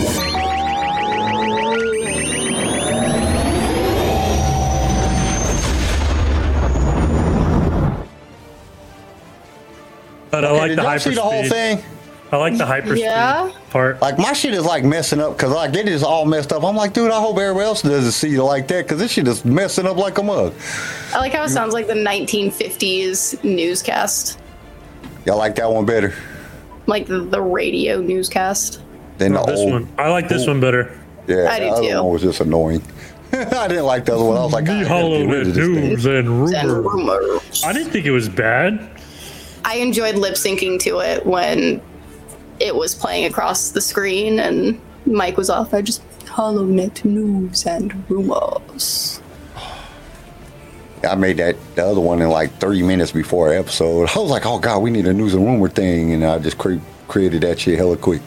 But I Okay, like did the y'all see the whole thing? I like the hyperspeed Yeah. part. Like my shit is like messing up because like it is all messed up. I'm like, dude, I hope everybody else doesn't see you like that because this shit is messing up like a mug. I like how it sounds like the 1950s newscast, Y'all like that one better like the, the radio newscast. than No, the this old? one. I like this one better. Yeah, I do the other too. one was just annoying. I didn't like the other one. I was like, The "God, I gotta Hollow get rid Net of this thing." News and And rumors. I didn't think it was bad. I enjoyed lip syncing to it when it was playing across the screen and Mike was off. I just HoloNet news and rumors. I made that the other one in like 30 minutes before episode. I was like, oh god, we need a news and rumor thing, and I just cre- created that shit hella quick.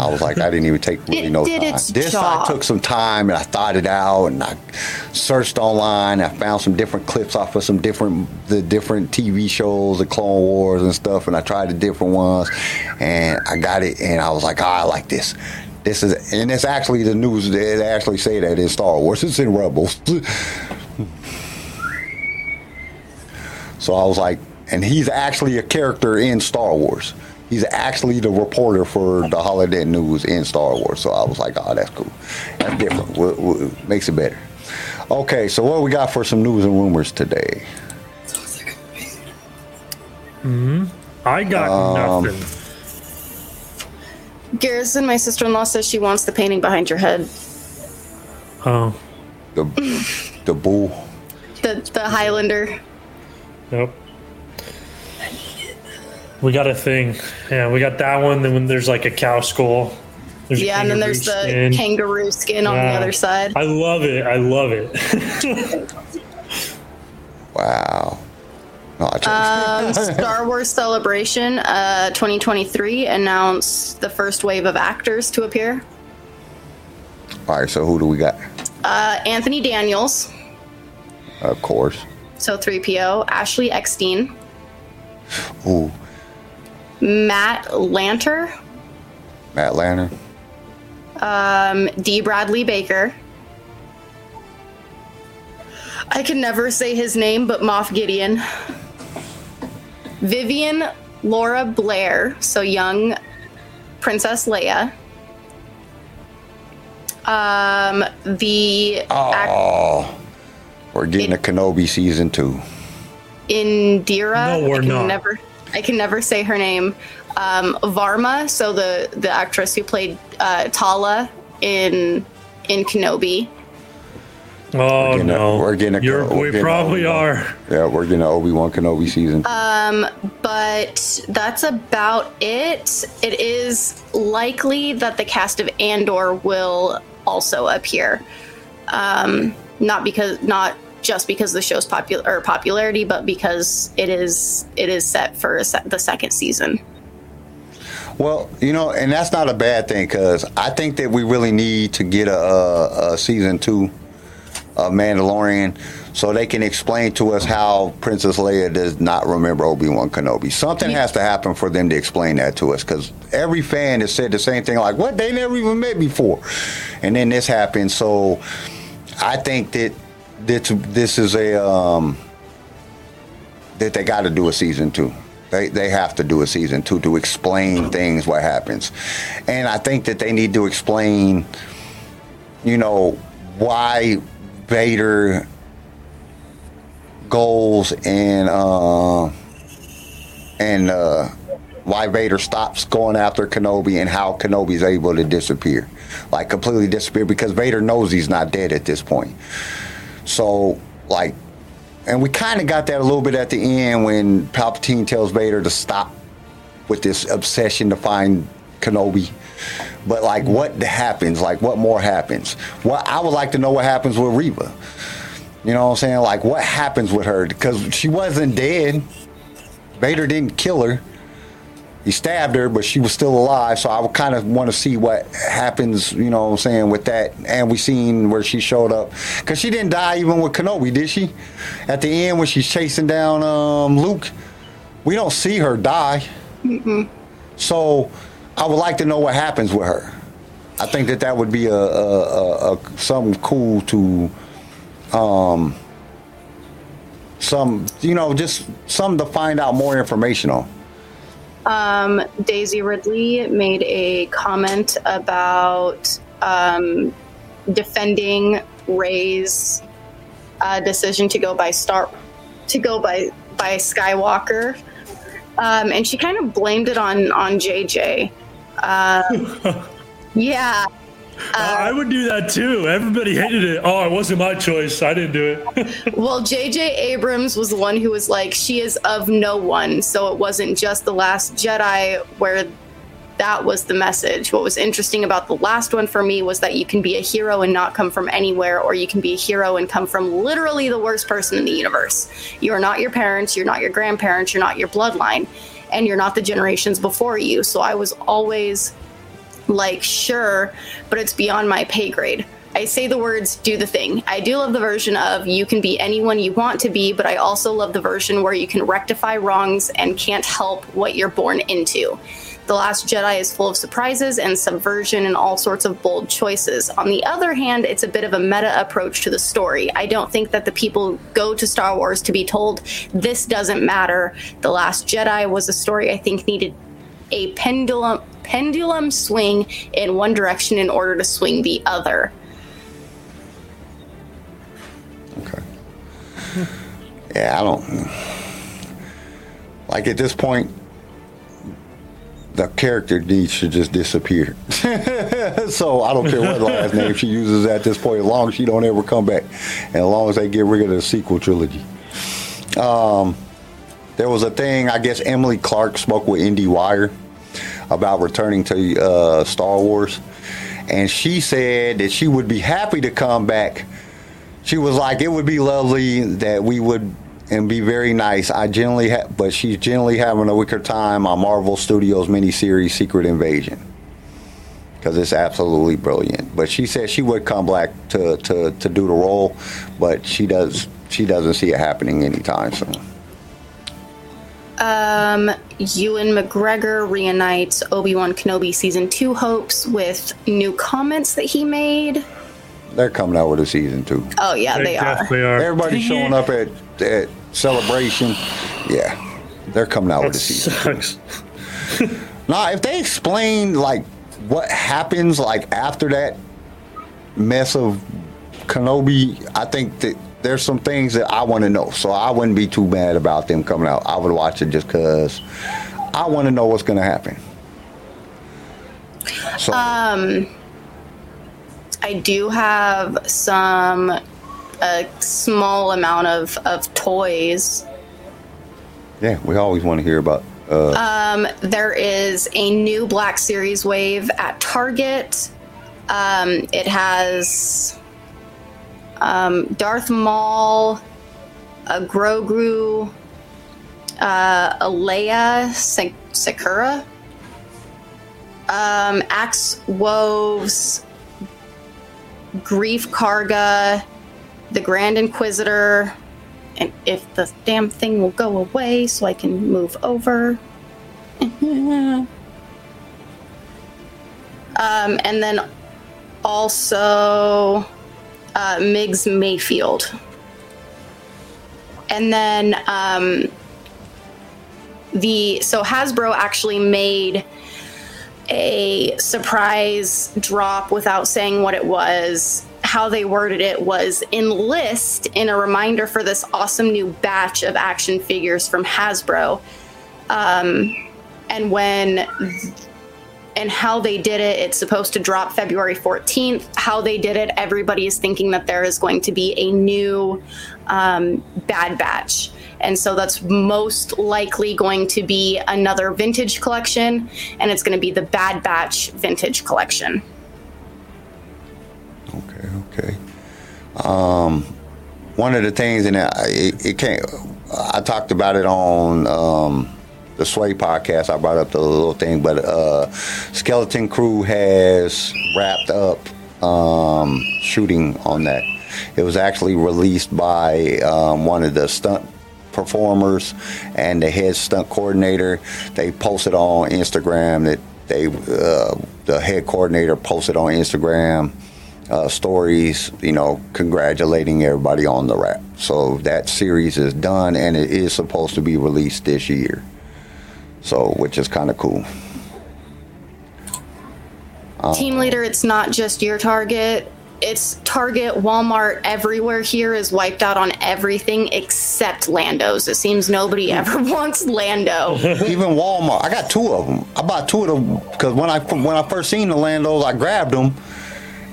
I was like, I didn't even take really It no did time. its this job. I took some time and I thought it out and I searched online. I found some different clips off of some different the different TV shows, the Clone Wars and stuff, and I tried the different ones, and I got it, and I was like, oh, I like this. This is, and it's actually the news. They actually say that in Star Wars. It's in Rebels. So I was like, and he's actually a character in Star Wars. He's actually the reporter for the HoloNet News in Star Wars. So I was like, oh, that's cool. That's different. W- w- makes it better. Okay, so what we got for some news and rumors today? Hmm. I got Um, nothing. Garrison, my sister in law, says she wants the painting behind your head. Oh, The the bull. The the Highlander. nope. We got a thing. Yeah, we got that one. Then when there's like a cow skull. There's Yeah, and then there's the kangaroo skin. kangaroo skin on the other side. I love it. I love it. Wow. No, I just, Um, Star Wars Celebration uh, 2023 announced the first wave of actors to appear. all right, so who do we got? Uh, Anthony Daniels, Of course. so 3PO, Ashley Eckstein, Ooh, Matt Lanter, Matt Lanter, um, D. Bradley Baker. I can never say his name, but Moff Gideon. Vivien Lyra Blair, so young Princess Leia. Um, the act- Oh, we're getting a Kenobi season two. Indira. No, we're not. never I can never say her name. Um, Varma, so the the actress who played uh, Tala in in Kenobi. Oh getting a- no, we're getting a- You're, we're we getting a- probably are. Yeah, we're getting an Obi Wan Kenobi season. Um, But that's about it. It is likely that the cast of Andor will also appear. Um, not because not just because the show's popular or popularity, but because it is it is set for se- the second season. Well, you know, and that's not a bad thing because I think that we really need to get a, a, a season two of Mandalorian so they can explain to us how Princess Leia does not remember Obi Wan Kenobi. Something has to happen for them to explain that to us because every fan has said the same thing like, what? They never even met before. And then this happened. So I think that this, this is a. Um, that they got to do a season two. They they have to do a season two to explain things what happens, and I think that they need to explain, you know, why Vader goes and uh, and uh, why Vader stops going after Kenobi and how Kenobi's able to disappear, like completely disappear because Vader knows he's not dead at this point. So like and we kind of got that a little bit at the end when Palpatine tells Vader to stop with this obsession to find Kenobi. But like, mm-hmm. what happens? Like, what more happens? What I would like to know what happens with Reva. You know what I'm saying? Like, what happens with her? Because she wasn't dead. Vader didn't kill her. He stabbed her, but she was still alive. So I would kind of want to see what happens, you know what I'm saying, with that. And we seen where she showed up. Because she didn't die even with Kenobi, did she? At the end when she's chasing down um, Luke, we don't see her die. So I would like to know what happens with her. I think that that would be a, a, a, a something cool to, um, some you know just something to find out more information on. Um, Daisy Ridley made a comment about um, defending Rey's uh, decision to go by Star to go by by Skywalker, um, and she kind of blamed it on on JJ. Um, yeah, I would do that too. Everybody hated it. Oh, it wasn't my choice. I didn't do it. Well, J.J. Abrams was the one who was like, she is of no one. So it wasn't just The Last Jedi where that was the message. What was interesting about the last one for me was that you can be a hero and not come from anywhere, or you can be a hero and come from literally the worst person in the universe. You are not your parents, you're not your grandparents, you're not your bloodline, and you're not the generations before you. So I was always like, sure, but it's beyond my pay grade. I say the words, do the thing. I do love the version of you can be anyone you want to be, but I also love the version where you can rectify wrongs and can't help what you're born into. The Last Jedi is full of surprises and subversion and all sorts of bold choices. On the other hand, it's a bit of a meta approach to the story. I don't think that the people go to Star Wars to be told this doesn't matter. The Last Jedi was a story I think needed a pendulum pendulum swing in one direction in order to swing the other. Okay. Yeah, I don't. Like at this point, the character needs to just disappear. so I don't care what last name she uses at this point, as long as she don't ever come back, and as long as they get rid of the sequel trilogy. Um, there was a thing. I guess Emily Clarke spoke with IndieWire about returning to uh, Star Wars, and she said that she would be happy to come back. She was like, it would be lovely that we would and be very nice. I generally, ha- but she's generally having a wicker time on Marvel Studios miniseries Secret Invasion because it's absolutely brilliant. But she said she would come back to, to, to do the role, but she does she doesn't see it happening anytime soon. Um, Ewan McGregor reunites Obi Wan Kenobi season two hopes with new comments that he made. They're coming out with a season two. Oh yeah, they, are. definitely are. Everybody's showing up at, at celebration. Yeah, they're coming out That with a season. sucks. Now, if they explain like what happens like after that mess of Kenobi, I think that there's some things that I want to know. So I wouldn't be too mad about them coming out. I would watch it just because I want to know what's going to happen. So I do have some a small amount of of toys. yeah, we always want to hear about. Uh, Um, there is a new Black Series wave at Target. Um, it has um, Darth Maul, a Grogu, uh, Sakura, um, Axe Woves, Greef Karga, the Grand Inquisitor, and if the damn thing will go away so I can move over. um, and then also uh, Mayfeld. And then um, the so Hasbro actually made a surprise drop without saying what it was. How they worded it was enlist in a reminder for this awesome new batch of action figures from Hasbro. Um, and when and how they did it, it's supposed to drop February 14th. How they did it, everybody is thinking that there is going to be a new um, Bad Batch. And so that's most likely going to be another vintage collection, and it's going to be the Bad Batch vintage collection. Okay, okay. Um, one of the things, and it, it can't. I talked about it on um, the Sway podcast. I brought up the little thing, but uh, Skeleton Crew has wrapped up um, shooting on that. It was actually released by um, one of the stunt performers and the head stunt coordinator. They posted on Instagram that they, uh, the head coordinator posted on Instagram uh, stories, you know, congratulating everybody on the wrap. So that series is done and it is supposed to be released this year. So, which is kind of cool. Um, Team leader, it's not just your Target. It's Target, Walmart, everywhere here is wiped out on everything except Lando's. It seems nobody hmm. ever wants Lando. Even Walmart, I got two of them. I bought two of them because when I when I first seen the Landos, I grabbed them.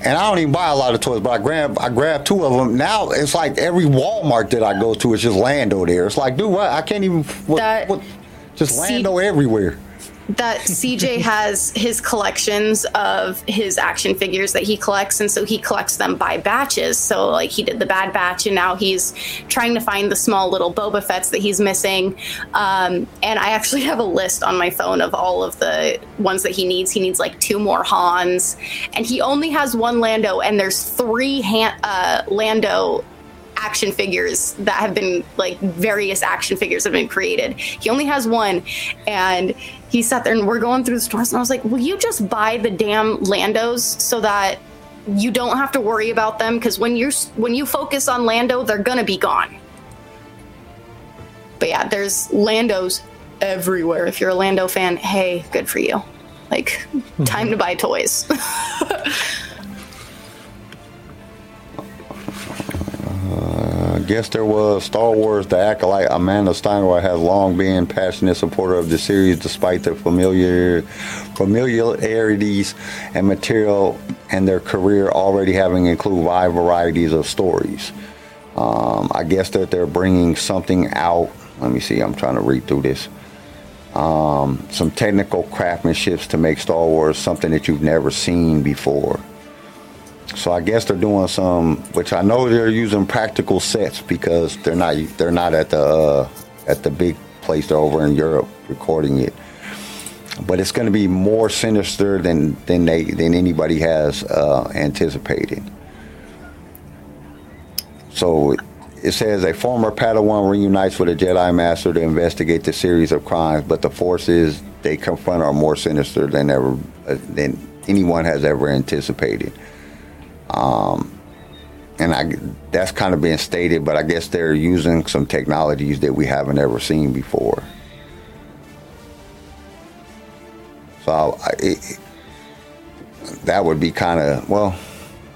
And I don't even buy a lot of toys, but I grab I grabbed two of them. Now it's like every Walmart that I go to, it's just Lando there. It's like, dude, what? I can't even. What, That- what, just See- Lando everywhere. that CJ has his collections of his action figures that he collects, and so he collects them by batches. So, like, he did the Bad Batch, and now he's trying to find the small little Boba Fett's that he's missing. Um, and I actually have a list on my phone of all of the ones that he needs. He needs like two more Hans, and he only has one Lando, and there's three Han- uh, Lando action figures that have been like various action figures have been created. He only has one, and he sat there and we're going through the stores, and I was like, "Will you just buy the damn Landos so that you don't have to worry about them? Because when you're when you focus on Lando, they're gonna be gone." But yeah, there's Landos everywhere. If you're a Lando fan, hey, good for you. Like, mm-hmm. time to buy toys. guess there was Star Wars. The acolyte Amanda Steinway has long been passionate supporter of the series, despite the familiar familiarities and material and their career already having include wide varieties of stories. Um, I guess that they're bringing something out. Let me see. I'm trying to read through this. Um, some technical craftsmanships to make Star Wars something that you've never seen before. So I guess they're doing some, which I know they're using practical sets because they're not they're not at the uh, at the big place they're over in Europe recording it. But it's going to be more sinister than than they than anybody has uh, anticipated. So it says a former Padawan reunites with a Jedi Master to investigate the series of crimes, but the forces they confront are more sinister than ever uh, than anyone has ever anticipated. Um, and I that's kind of being stated, but I guess they're using some technologies that we haven't ever seen before. So I, it, that would be kind of well,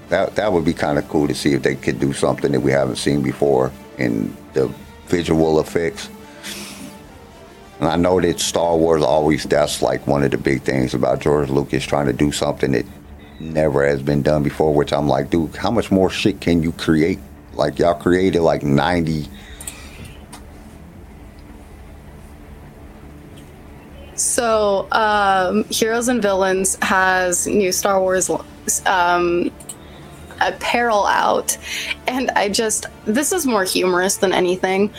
that that would be kind of cool to see if they could do something that we haven't seen before in the visual effects. And I know that Star Wars always that's like one of the big things about George Lucas trying to do something that never has been done before, which I'm like, dude, how much more shit can you create? Like y'all created like 90 So, um, Heroes and Villains has new Star Wars um, apparel out, and I just this is more humorous than anything.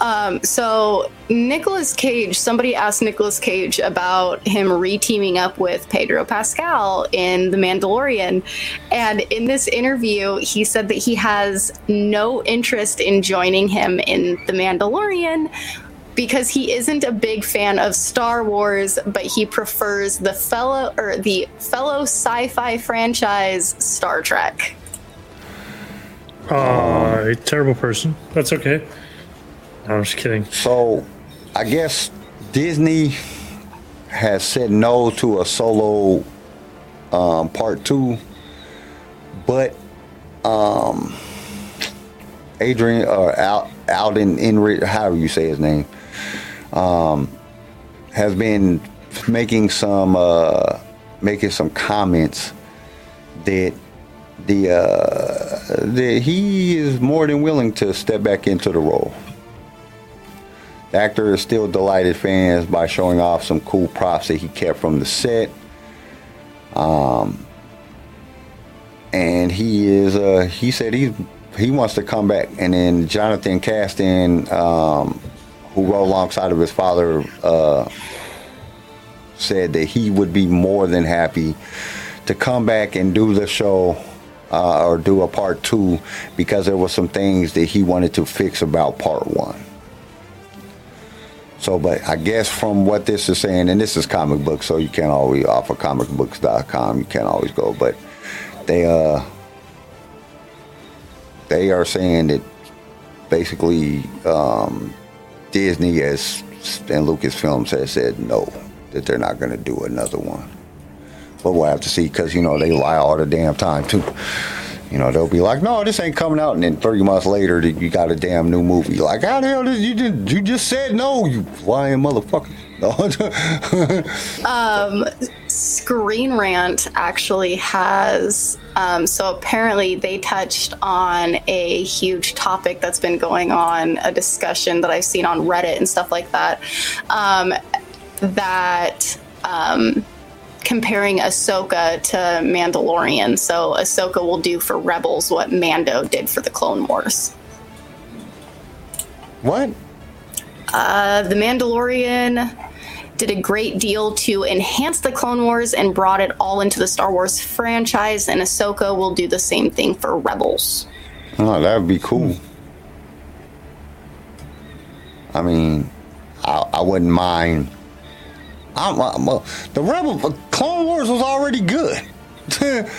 Um, so, Nicolas Cage, somebody asked Nicolas Cage about him reteaming up with Pedro Pascal in The Mandalorian, and in this interview, he said that he has no interest in joining him in The Mandalorian because he isn't a big fan of Star Wars, but he prefers the fellow or the fellow sci-fi franchise Star Trek. Aw, a terrible person. That's okay. No, I'm just kidding. So, I guess Disney has said no to a solo um, part two, but um, Adrian or Al, Alden Enrich, however you say his name, um, has been making some uh, making some comments that the uh, that he is more than willing to step back into the role. The actor is still delighted fans by showing off some cool props that he kept from the set. Um, and he is uh, he said he's he wants to come back. And then Jonathan Kasdan, um, who wrote alongside of his father, uh, said that he would be more than happy to come back and do the show uh, or do a part two because there were some things that he wanted to fix about part one. So, but I guess from what this is saying, and this is comic books, so you can't always off of comicbooks.com, you can't always go, but they uh they are saying that basically um, Disney has and Lucasfilms has said no, that they're not going to do another one. But we'll have to see because you know they lie all the damn time too. You know they'll be like, no, this ain't coming out, and then three months later you got a damn new movie. Like how the hell did you did you just said no, you lying motherfucker. Um, Screen Rant actually has. Um, so apparently, they touched on a huge topic that's been going on, a discussion that I've seen on Reddit and stuff like that. Um, that um, comparing Ahsoka to Mandalorian. So Ahsoka will do for Rebels what Mando did for the Clone Wars. what? Uh, the Mandalorian did a great deal to enhance the Clone Wars and brought it all into the Star Wars franchise, and Ahsoka will do the same thing for Rebels. Oh, that would be cool. I mean, I, I wouldn't mind. I'm, I'm, uh, the Rebel Clone Wars was already good.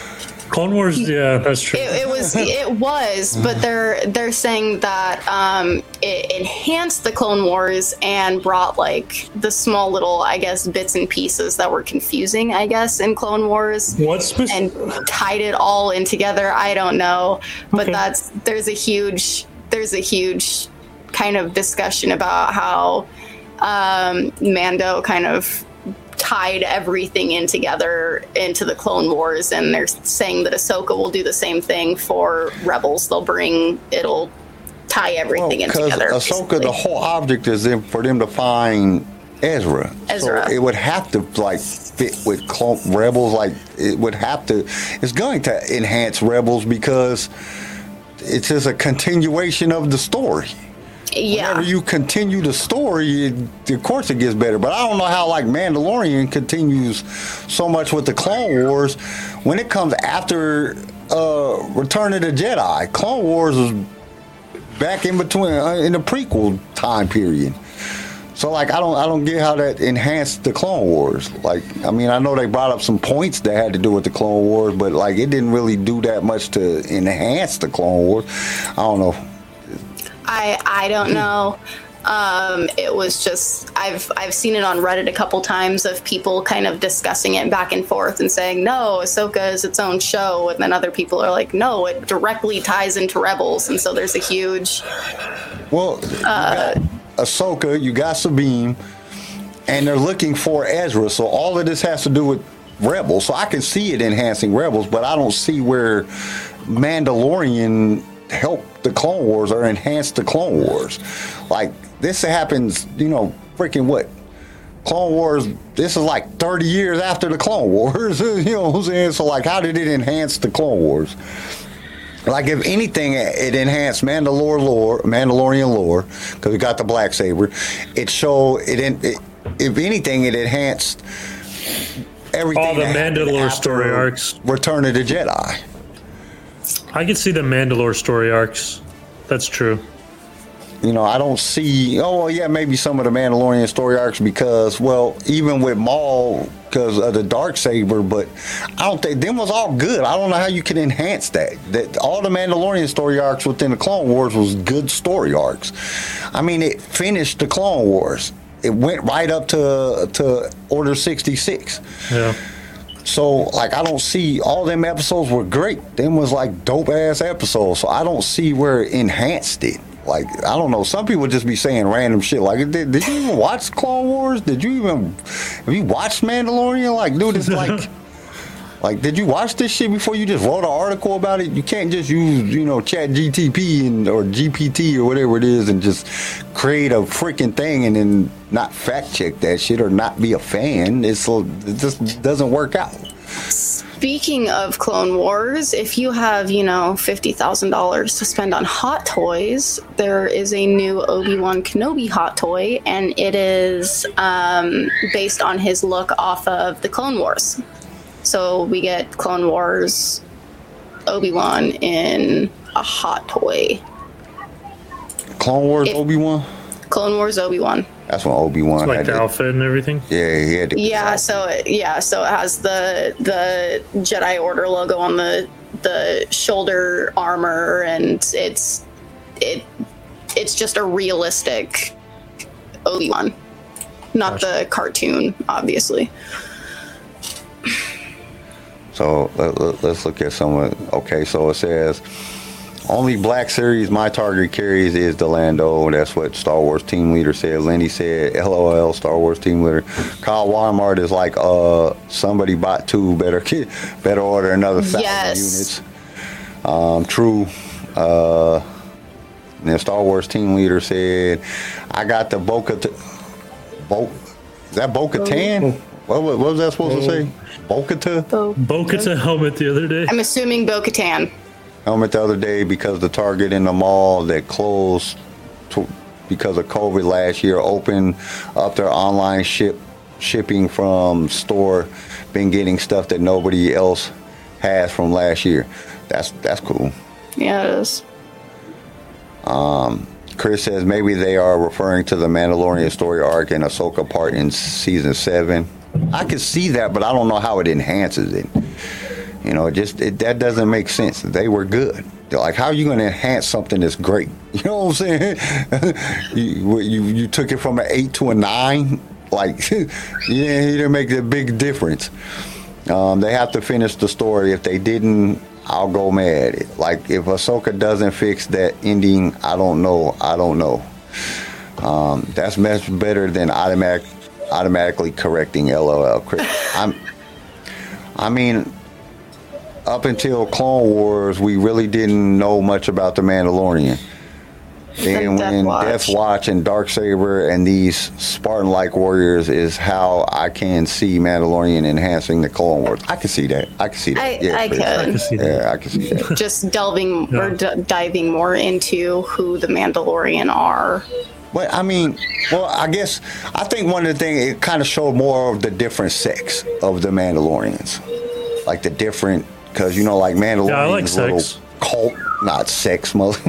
Clone Wars, yeah, that's true. It, it was, it was, but they're they're saying that um, it enhanced the Clone Wars and brought like the small little, I guess, bits and pieces that were confusing, I guess, in Clone Wars. What's spec- and tied it all in together. I don't know, but Okay. that's there's a huge there's a huge kind of discussion about how um, Mando kind of tied everything in together into the Clone Wars, and they're saying that Ahsoka will do the same thing for Rebels. They'll bring it'll tie everything in Because together. Ahsoka, basically. the whole object is in, for them to find Ezra. Ezra. So it would have to like fit with Clone Rebels. Like it would have to. It's going to enhance Rebels because it's just a continuation of the story. Yeah. Whenever you continue the story, it, of course it gets better. But I don't know how like Mandalorian continues so much with the Clone Wars when it comes after uh, Return of the Jedi. Clone Wars was back in between uh, in the prequel time period. So like I don't I don't get how that enhanced the Clone Wars. Like I mean I know they brought up some points that had to do with the Clone Wars, but like it didn't really do that much to enhance the Clone Wars. I don't know. I I don't know. Um, it was just I've I've seen it on Reddit a couple times of people kind of discussing it back and forth and saying no, Ahsoka is its own show, and then other people are like no, it directly ties into Rebels, and so there's a huge Well, you Ahsoka, you got Sabine, and they're looking for Ezra. So all of this has to do with Rebels. So I can see it enhancing Rebels, but I don't see where Mandalorian helped the Clone Wars or enhanced the Clone Wars. Like this happens, you know, freaking what? Clone Wars, this is like 30 years after the Clone Wars. you know what I'm saying? So, like, how did it enhance the Clone Wars? Like, if anything, it enhanced Mandalore lore, Mandalorian lore, because we got the black saber. It showed it, it. If anything, it enhanced everything. All the Mandalore story arcs. Return of the Jedi. I can see the Mandalore story arcs. That's true. You know, I don't see. Oh, yeah, maybe some of the Mandalorian story arcs because, well, even with Maul because of the dark saber, but I don't think them was all good. I don't know how you can enhance that. That all the Mandalorian story arcs within the Clone Wars was good story arcs. I mean, it finished the Clone Wars. It went right up to to Order sixty six. Yeah. So like I don't see all them episodes were great. Them was like dope ass episodes. So I don't see where it enhanced it. Like I don't know. Some people just be saying random shit. Like did, did you even watch Clone Wars? Did you even have you watched Mandalorian? Like dude, it's like like did you watch this shit before you just wrote an article about it? You can't just use you know Chat GTP and or GPT or whatever it is and just create a freaking thing and then not fact check that shit or not be a fan. It's it just doesn't work out. Speaking of Clone Wars, if you have, you know, $50,000 to spend on hot toys, there is a new Obi Wan Kenobi hot toy, and it is um, based on his look off of the Clone Wars. So we get Clone Wars Obi Wan in a hot toy. Clone Wars If- Obi Wan. Clone Wars Obi Wan. That's when Obi Wan Like had the the, outfit and everything. yeah he had the, Yeah, so it, yeah, so it has the the Jedi Order logo on the the shoulder armor, and it's it it's just a realistic Obi Wan. not the cartoon, obviously. So let, let, us look at some of. Okay, so it says only Black Series my target carries is the Lando. That's what Star Wars team leader said. Lenny said, "LOL." Star Wars team leader Kyle Walmart is like, uh, somebody bought two. Better better order another thousand Yes. units. Um, true. Uh, and Star Wars team leader said, "I got the Boca. T- Bo- is that Boca Tan? What, what was that supposed to say? Boca Bo- Bo-Katan helmet the other day. I'm assuming Bo Katan. helmet the other day because the Target in the mall that closed to, because of COVID last year opened up their online ship shipping from store. Been getting stuff that nobody else has from last year. That's that's cool. Yeah, it is. Um, Chris says maybe they are referring to the Mandalorian story arc and Ahsoka part in season seven. I can see that, but I don't know how it enhances it. You know, just it, that doesn't make sense. They were good. Like, how are you going to enhance something that's great? You know what I'm saying? you, you you took it from an eight to a nine. Like, yeah, you didn't make a big difference. Um, they have to finish the story. If they didn't, I'll go mad. Like if Ahsoka doesn't fix that ending, I don't know. I don't know. Um, that's much better than automatic, automatically correcting LOL. Chris. I'm. I mean, up until Clone Wars, we really didn't know much about the Mandalorian. And Death when Watch. Death Watch and Dark Saber and these Spartan-like warriors is how I can see Mandalorian enhancing the Clone Wars. I can see that. I can see that. I- yeah, I Chris. could. I can see that. Yeah, I can see that. Just delving or d- diving more into who the Mandalorian are. But I mean, well, I guess I think one of the things it kind of showed more of the different sex of the Mandalorians, like the different because you know, like Mandalorians, Yeah, I like little sex. cult, not sex, mother.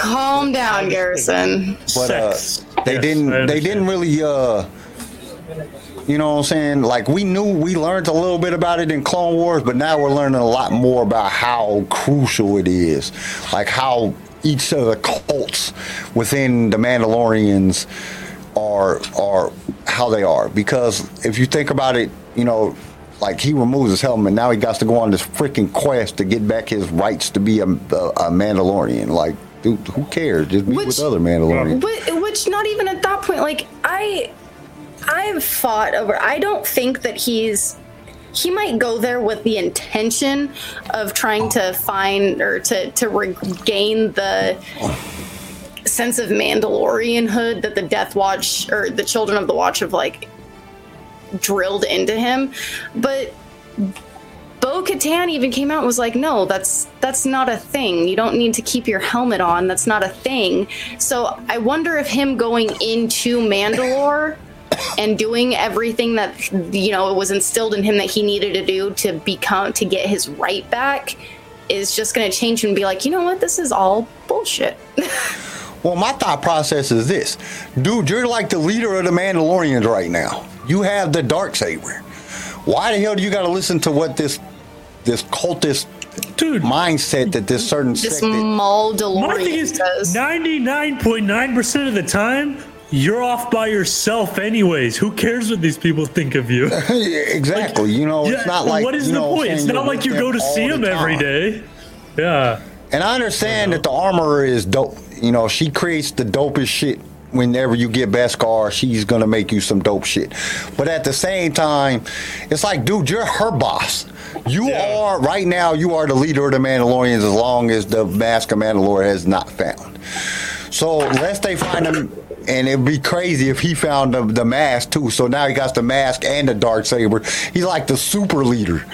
Calm down, Garrison. but uh, Sex. they Yes, didn't they didn't really uh you know what I'm saying? Like we knew we learned a little bit about it in Clone Wars, but now we're learning a lot more about how crucial it is. Like how each of the cults within the Mandalorians are are how they are. Because if you think about it, you know, like he removes his helmet, now he got to go on this freaking quest to get back his rights to be a, a, a Mandalorian. Like, dude, who cares? Just be Which- with other Mandalorians. But, which not even at that point. Like I, I've fought over. I don't think that he's. He might go there with the intention of trying to find or to to regain the sense of Mandalorianhood that the Death Watch or the Children of the Watch have like drilled into him, but. Bo Katan even came out and was like, "No, that's that's not a thing. You don't need to keep your helmet on. That's not a thing." So I wonder if him going into Mandalore and doing everything that you know it was instilled in him that he needed to do to become to get his right back is just going to change him and be like, "You know what? This is all bullshit." Well, my thought process is this, dude. You're like the leader of the Mandalorians right now. You have the dark saber. Why the hell do you got to listen to what this this cultist Dude, mindset that this certain this sect? that- my thing is 99.9% of the time, you're off by yourself anyways. Who cares what these people think of you? Yeah, exactly. you know, it's not like what is you the know, point? It's not like you go to see them the every Yeah. And I understand that the armor is dope. You know, she creates the dopest shit. Whenever you get Beskar, she's gonna make you some dope shit. But at the same time, it's like, dude, you're her boss. You Yeah. are right now. You are the leader of the Mandalorians as long as the Mask of Mandalore has not found. So lest they find him, and it'd be crazy if he found the, the mask too. So now he got the mask and the dark saber. He's like the super leader.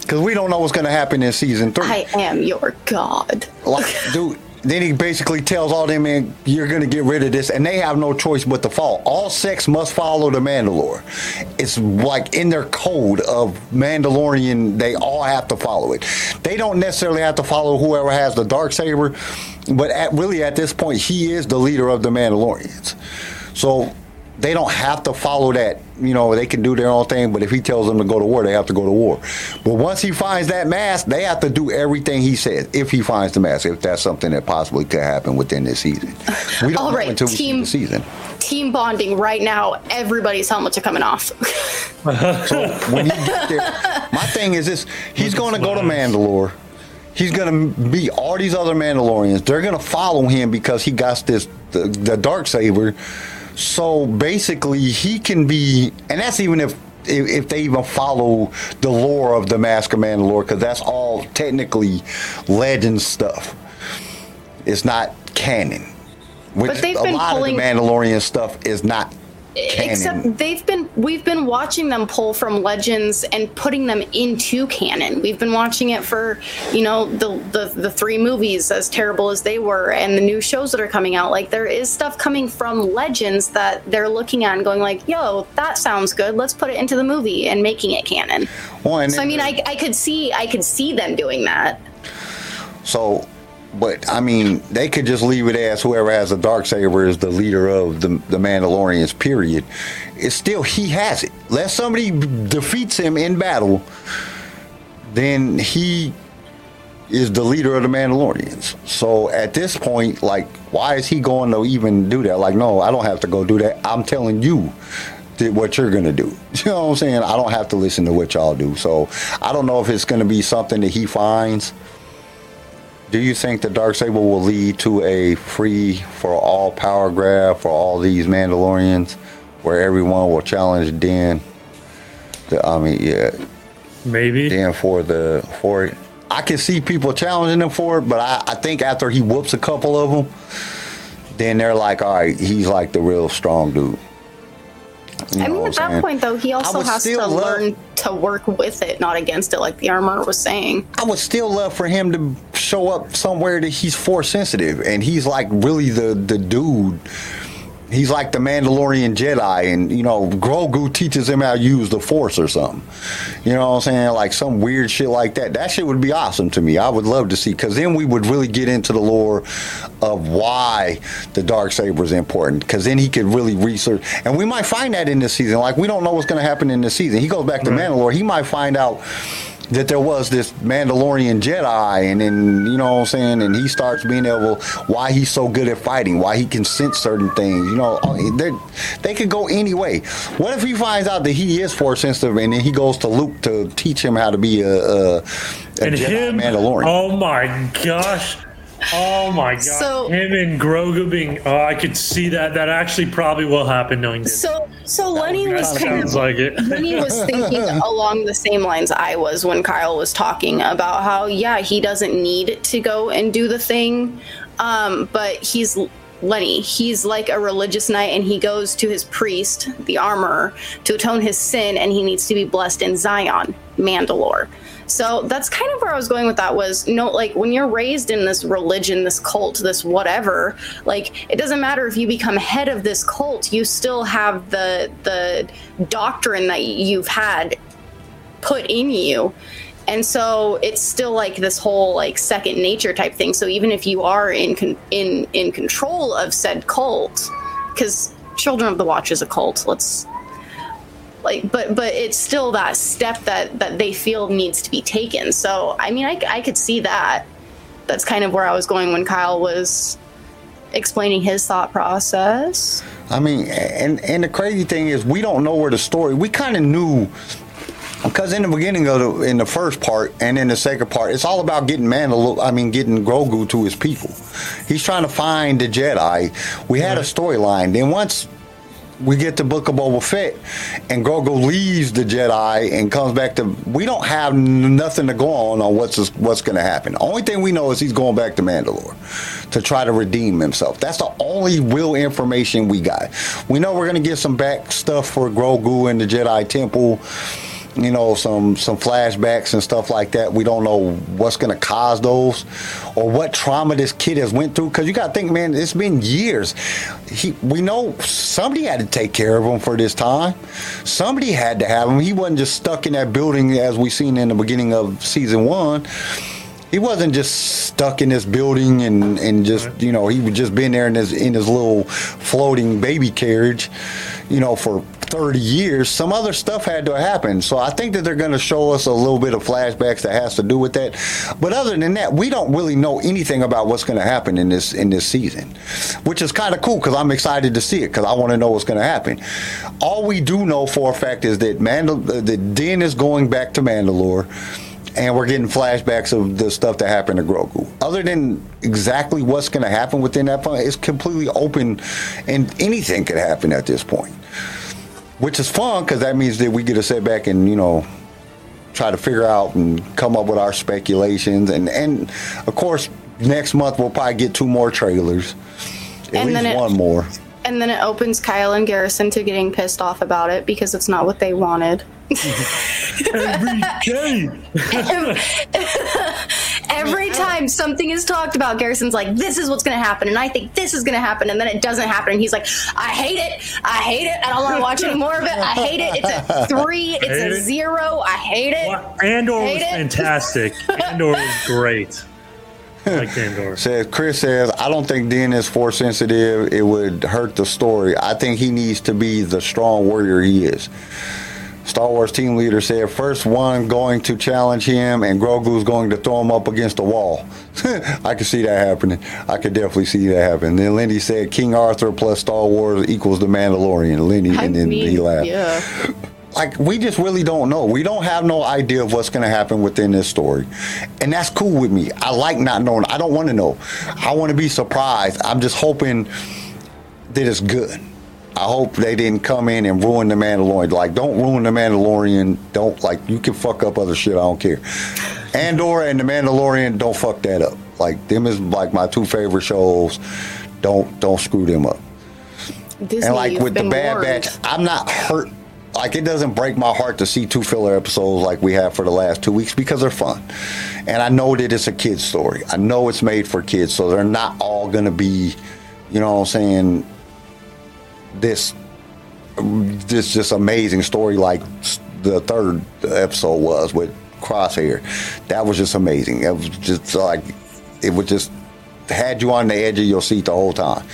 Because we don't know what's gonna happen in season three I am your god. like dude then he basically tells all them man you're gonna get rid of this and they have no choice but to fall. All sex must follow the mandalore. It's like in their code of mandalorian they all have to follow it. They don't necessarily have to follow whoever has the dark saber but at really at this point he is the leader of the mandalorians. So they don't have to follow that. You know, they can do their own thing, but if he tells them to go to war, they have to go to war. But once he finds that mask, they have to do everything he says. If he finds the mask, if that's something that possibly could happen within this season, we don't All know right, until we see team- the season. Team bonding right now. Everybody's helmets are coming off. So when he gets there, my thing is this: he's going to go to Mandalore. He's going to be all these other Mandalorians. They're going to follow him because he got this the, the dark saber. So basically, he can be, and that's even if. If, if they even follow the lore of the Mask of Mandalore, because that's all technically legend stuff. It's not canon. Which But they've a been lot pulling- of the Mandalorian stuff is not canon. Except they've been we've been watching them pull from legends and putting them into canon. We've been watching it for, you know, the the, the three movies as terrible as they were and the new shows that are coming out. Like there is stuff coming from legends that they're looking at and going like, "Yo, that sounds good. Let's put it into the movie and making it canon." Well, So I mean, I I could see I could see them doing that. So, but I mean, they could just leave it as whoever has the dark saber is the leader of the the Mandalorians. Period. It's still he has it. Unless somebody defeats him in battle, then he is the leader of the Mandalorians. So at this point, like, why is he going to even do that? Like, no, I don't have to go do that. I'm telling you what you're gonna do. You know what I'm saying? I don't have to listen to what y'all do. So I don't know if it's gonna be something that he finds. Do you think the dark saber will lead to a free for all power grab for all these Mandalorians, where everyone will challenge Din? The, I mean, yeah, Maybe. Din for the for it. I can see people challenging him for it, but I, I think after he whoops a couple of them, then they're like, all right, he's like the real strong dude. You I mean, at that saying? point, though, he also has to love- learn to work with it, not against it, like the armor was saying. I would still love for him to show up somewhere that he's force sensitive and he's like really the the dude. He's like the Mandalorian Jedi, and you know Grogu teaches him how to use the Force or something. You know what I'm saying? Like some weird shit like that. That shit would be awesome to me. I would love to see because then we would really get into the lore of why the dark saber is important. Because then he could really research, and we might find that in this season. Like we don't know what's going to happen in this season. He goes back to Mandalore. He might find out that there was this Mandalorian Jedi, and then you know what I'm saying, and he starts being able why he's so good at fighting, why he can sense certain things. You know, uh, they they could go any way. What if he finds out that he is force sensitive, and then he goes to Luke to teach him how to be a, a, a and Jedi him. Mandalorian? Oh my gosh. Oh my god. So- him and Grogu being. Oh, I could see that. That actually probably will happen. Knowing this. So, so Lenny was kind sounds of like it. Lenny was thinking along the same lines I was when Kyle was talking about how yeah he doesn't need to go and do the thing, um, but he's Lenny. He's like a religious knight, and he goes to his priest, the armor, to atone his sin, and he needs to be blessed in Zion, Mandalore. So that's kind of where I was going with that was no like when you're raised in this religion, this cult, this whatever, like it doesn't matter if you become head of this cult, you still have the the doctrine that you've had put in you. And so it's still like this whole like second nature type thing. So even if you are in con- in in control of said cult, because Children of the Watch is a cult, let's like but but it's still that step that that they feel needs to be taken so i mean i, I could see that that's kind of where i was going when kyle was explaining his thought process I mean, and and the crazy thing is, we don't know where the story. We kind of knew because in the beginning of the in the first part and in the second part, it's all about getting Mandal. I mean, getting Grogu to his people. He's trying to find the Jedi. We had a storyline. Then once we get the Book of Boba Fett, and Grogu leaves the Jedi and comes back to. We don't have nothing to go on on what's what's going to happen. The only thing we know is he's going back to Mandalore to try to redeem himself. That's the only real information we got. We know we're going to get some back stuff for Grogu in the Jedi Temple. You know, some some flashbacks and stuff like that. We don't know what's going to cause those, or what trauma this kid has went through. Because you got to think, man, it's been years. He, we know somebody had to take care of him for this time. Somebody had to have him. He wasn't just stuck in that building as we seen in the beginning of season one he wasn't just stuck in this building and, and just you know he would just been there in his in his little floating baby carriage you know, for 30 years, some other stuff had to happen. So I think that they're going to show us a little bit of flashbacks that has to do with that. But other than that, we don't really know anything about what's going to happen in this in this season, which is kind of cool because I'm excited to see it because I want to know what's going to happen. All we do know for a fact is that Mandal- uh, the Din is going back to Mandalore and we're getting flashbacks of the stuff that happened to Grogu. Other than exactly what's going to happen within that point, it's completely open, and anything could happen at this point. Which is fun because that means that we get to sit back and you know try to figure out and come up with our speculations, and and of course next month we'll probably get two more trailers, at And least it- one more. And then it opens Kyle and Garrison to getting pissed off about it because it's not what they wanted. Every day. Every time something is talked about, Garrison's like, "This is what's going to happen," and I think this is going to happen, and then it doesn't happen, and he's like, "I hate it. I hate it. I don't want to watch any more of it. I hate it. It's a three. It's a it. zero. I hate it." Well, Andor was it. fantastic. Andor was great. Like Andor. Says Chris says, I don't think Din is force sensitive. It would hurt the story. I think he needs to be the strong warrior he is. Star Wars team leader said, first one going to challenge him, and Grogu's going to throw him up against the wall. I can see that happening. I could definitely see that happen. Then Lindy said, King Arthur plus Star Wars equals the Mandalorian. Lindy, I and then mean, he laughed yeah. like we just really don't know. We don't have no idea of what's going to happen within this story, and that's cool with me. I like not knowing. I don't want to know. I want to be surprised. I'm just hoping that it's good. I hope they didn't come in and ruin the Mandalorian. Like, don't ruin the Mandalorian. Don't like you can fuck up other shit. I don't care. Andor and the Mandalorian, don't fuck that up. Like them is like my two favorite shows. Don't don't screw them up Disney, and like with the Bad warned. Batch, I'm not hurt. Like it doesn't break my heart to see two filler episodes like we have for the last two weeks because they're fun, and I know that it's a kids story. I know it's made for kids, so they're not all gonna be, you know, what I'm saying, this, this just amazing story like the third episode was with Crosshair. That was just amazing. It was just like it was just had you on the edge of your seat the whole time.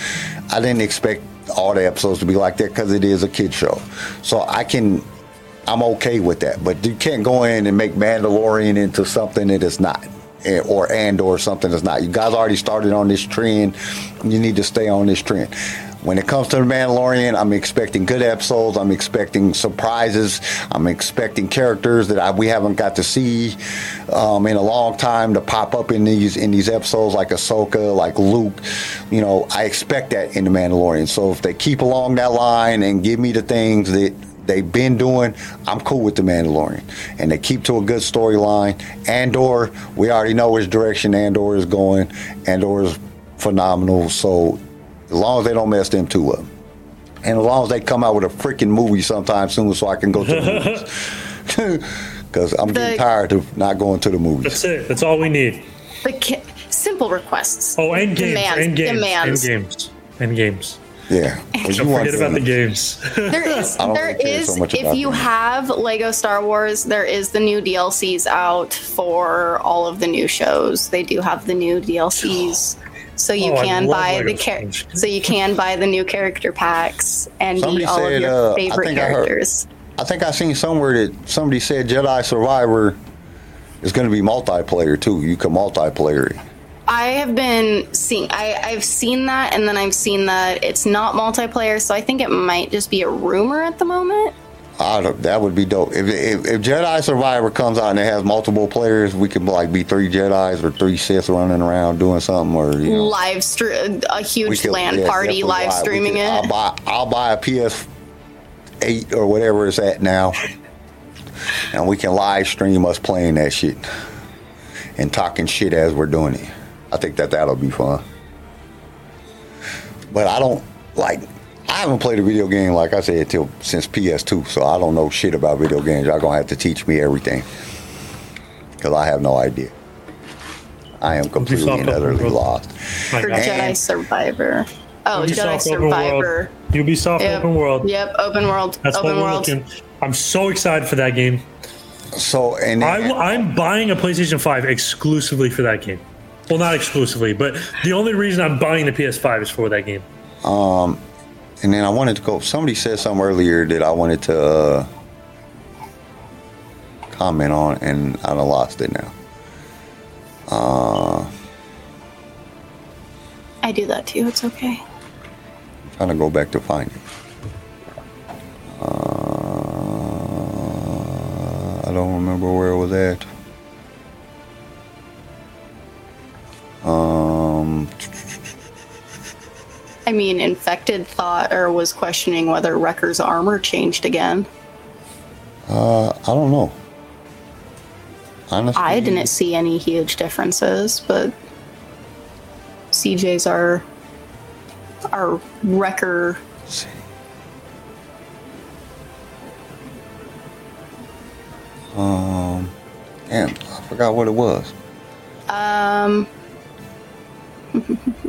I didn't expect all the episodes to be like that because it is a kid show. So I can, I'm okay with that. But you can't go in and make Mandalorian into something that it's not, or Andor something that's not. You guys already started on this trend. You need to stay on this trend. When it comes to the Mandalorian, I'm expecting good episodes. I'm expecting surprises. I'm expecting characters that I, we haven't got to see um, in a long time to pop up in these in these episodes, like Ahsoka, like Luke. You know, I expect that in the Mandalorian. So if they keep along that line and give me the things that they've been doing, I'm cool with the Mandalorian. And they keep to a good storyline. Andor, we already know which direction Andor is going. Andor is phenomenal. So as long as they don't mess them two up. And as long as they come out with a freaking movie sometime soon so I can go to the movies. Because I'm getting The- tired of not going to the movies. That's it. That's all we need. The ki- simple requests. Oh, and games. Demands, and games. demands. And games. And games. Yeah. But Don't you forget about the games. There is, I don't there really is. so if you them. have Lego Star Wars, there is the new DLCs out for all of the new shows. They do have the new DLCs, so you Oh, can buy the char- so you can buy the new character packs and Somebody all said, of your uh, I favorite think I heard- characters. I think I seen somewhere that somebody said Jedi Survivor is going to be multiplayer too. You can multiplayer. I have been seeing. I, I've seen that, and then I've seen that it's not multiplayer. So I think it might just be a rumor at the moment. I don't, that would be dope. If, if, if Jedi Survivor comes out and it has multiple players, we could like be three Jedis or three Siths running around doing something, or you know, Live stream a huge could- LAN yeah, party, live. Streaming could- I'll it. buy I'll buy a PS eight or whatever it's at now, and we can live stream us playing that shit and talking shit as we're doing it. I think that that'll be fun. But I don't like. I haven't played a video game like I said till since PS2, so I don't know shit about video games. Y'all gonna have to teach me everything because I have no idea. I am completely and utterly world. lost. My For God. Jedi Survivor. Oh, Jedi Ubisoft open Survivor. world. Ubisoft Yep. open world. Yep, open world. That's open what we're world. looking. I'm so excited for that game. So and I, I'm buying a PlayStation 5 exclusively for that game. Well, not exclusively, but the only reason I'm buying the PS5 is for that game. Um, and then I wanted to go. Somebody said something earlier that I wanted to uh, comment on, and I lost it now. Uh, I do that too. It's okay. trying to go back to find it. Uh, I don't remember where it was at. Um, I mean, infected thought or was questioning whether Wrecker's armor changed again. uh, I don't know. Honestly, I didn't see any huge differences, but CJ's our our Wrecker. Um, damn, I forgot what it was. Um,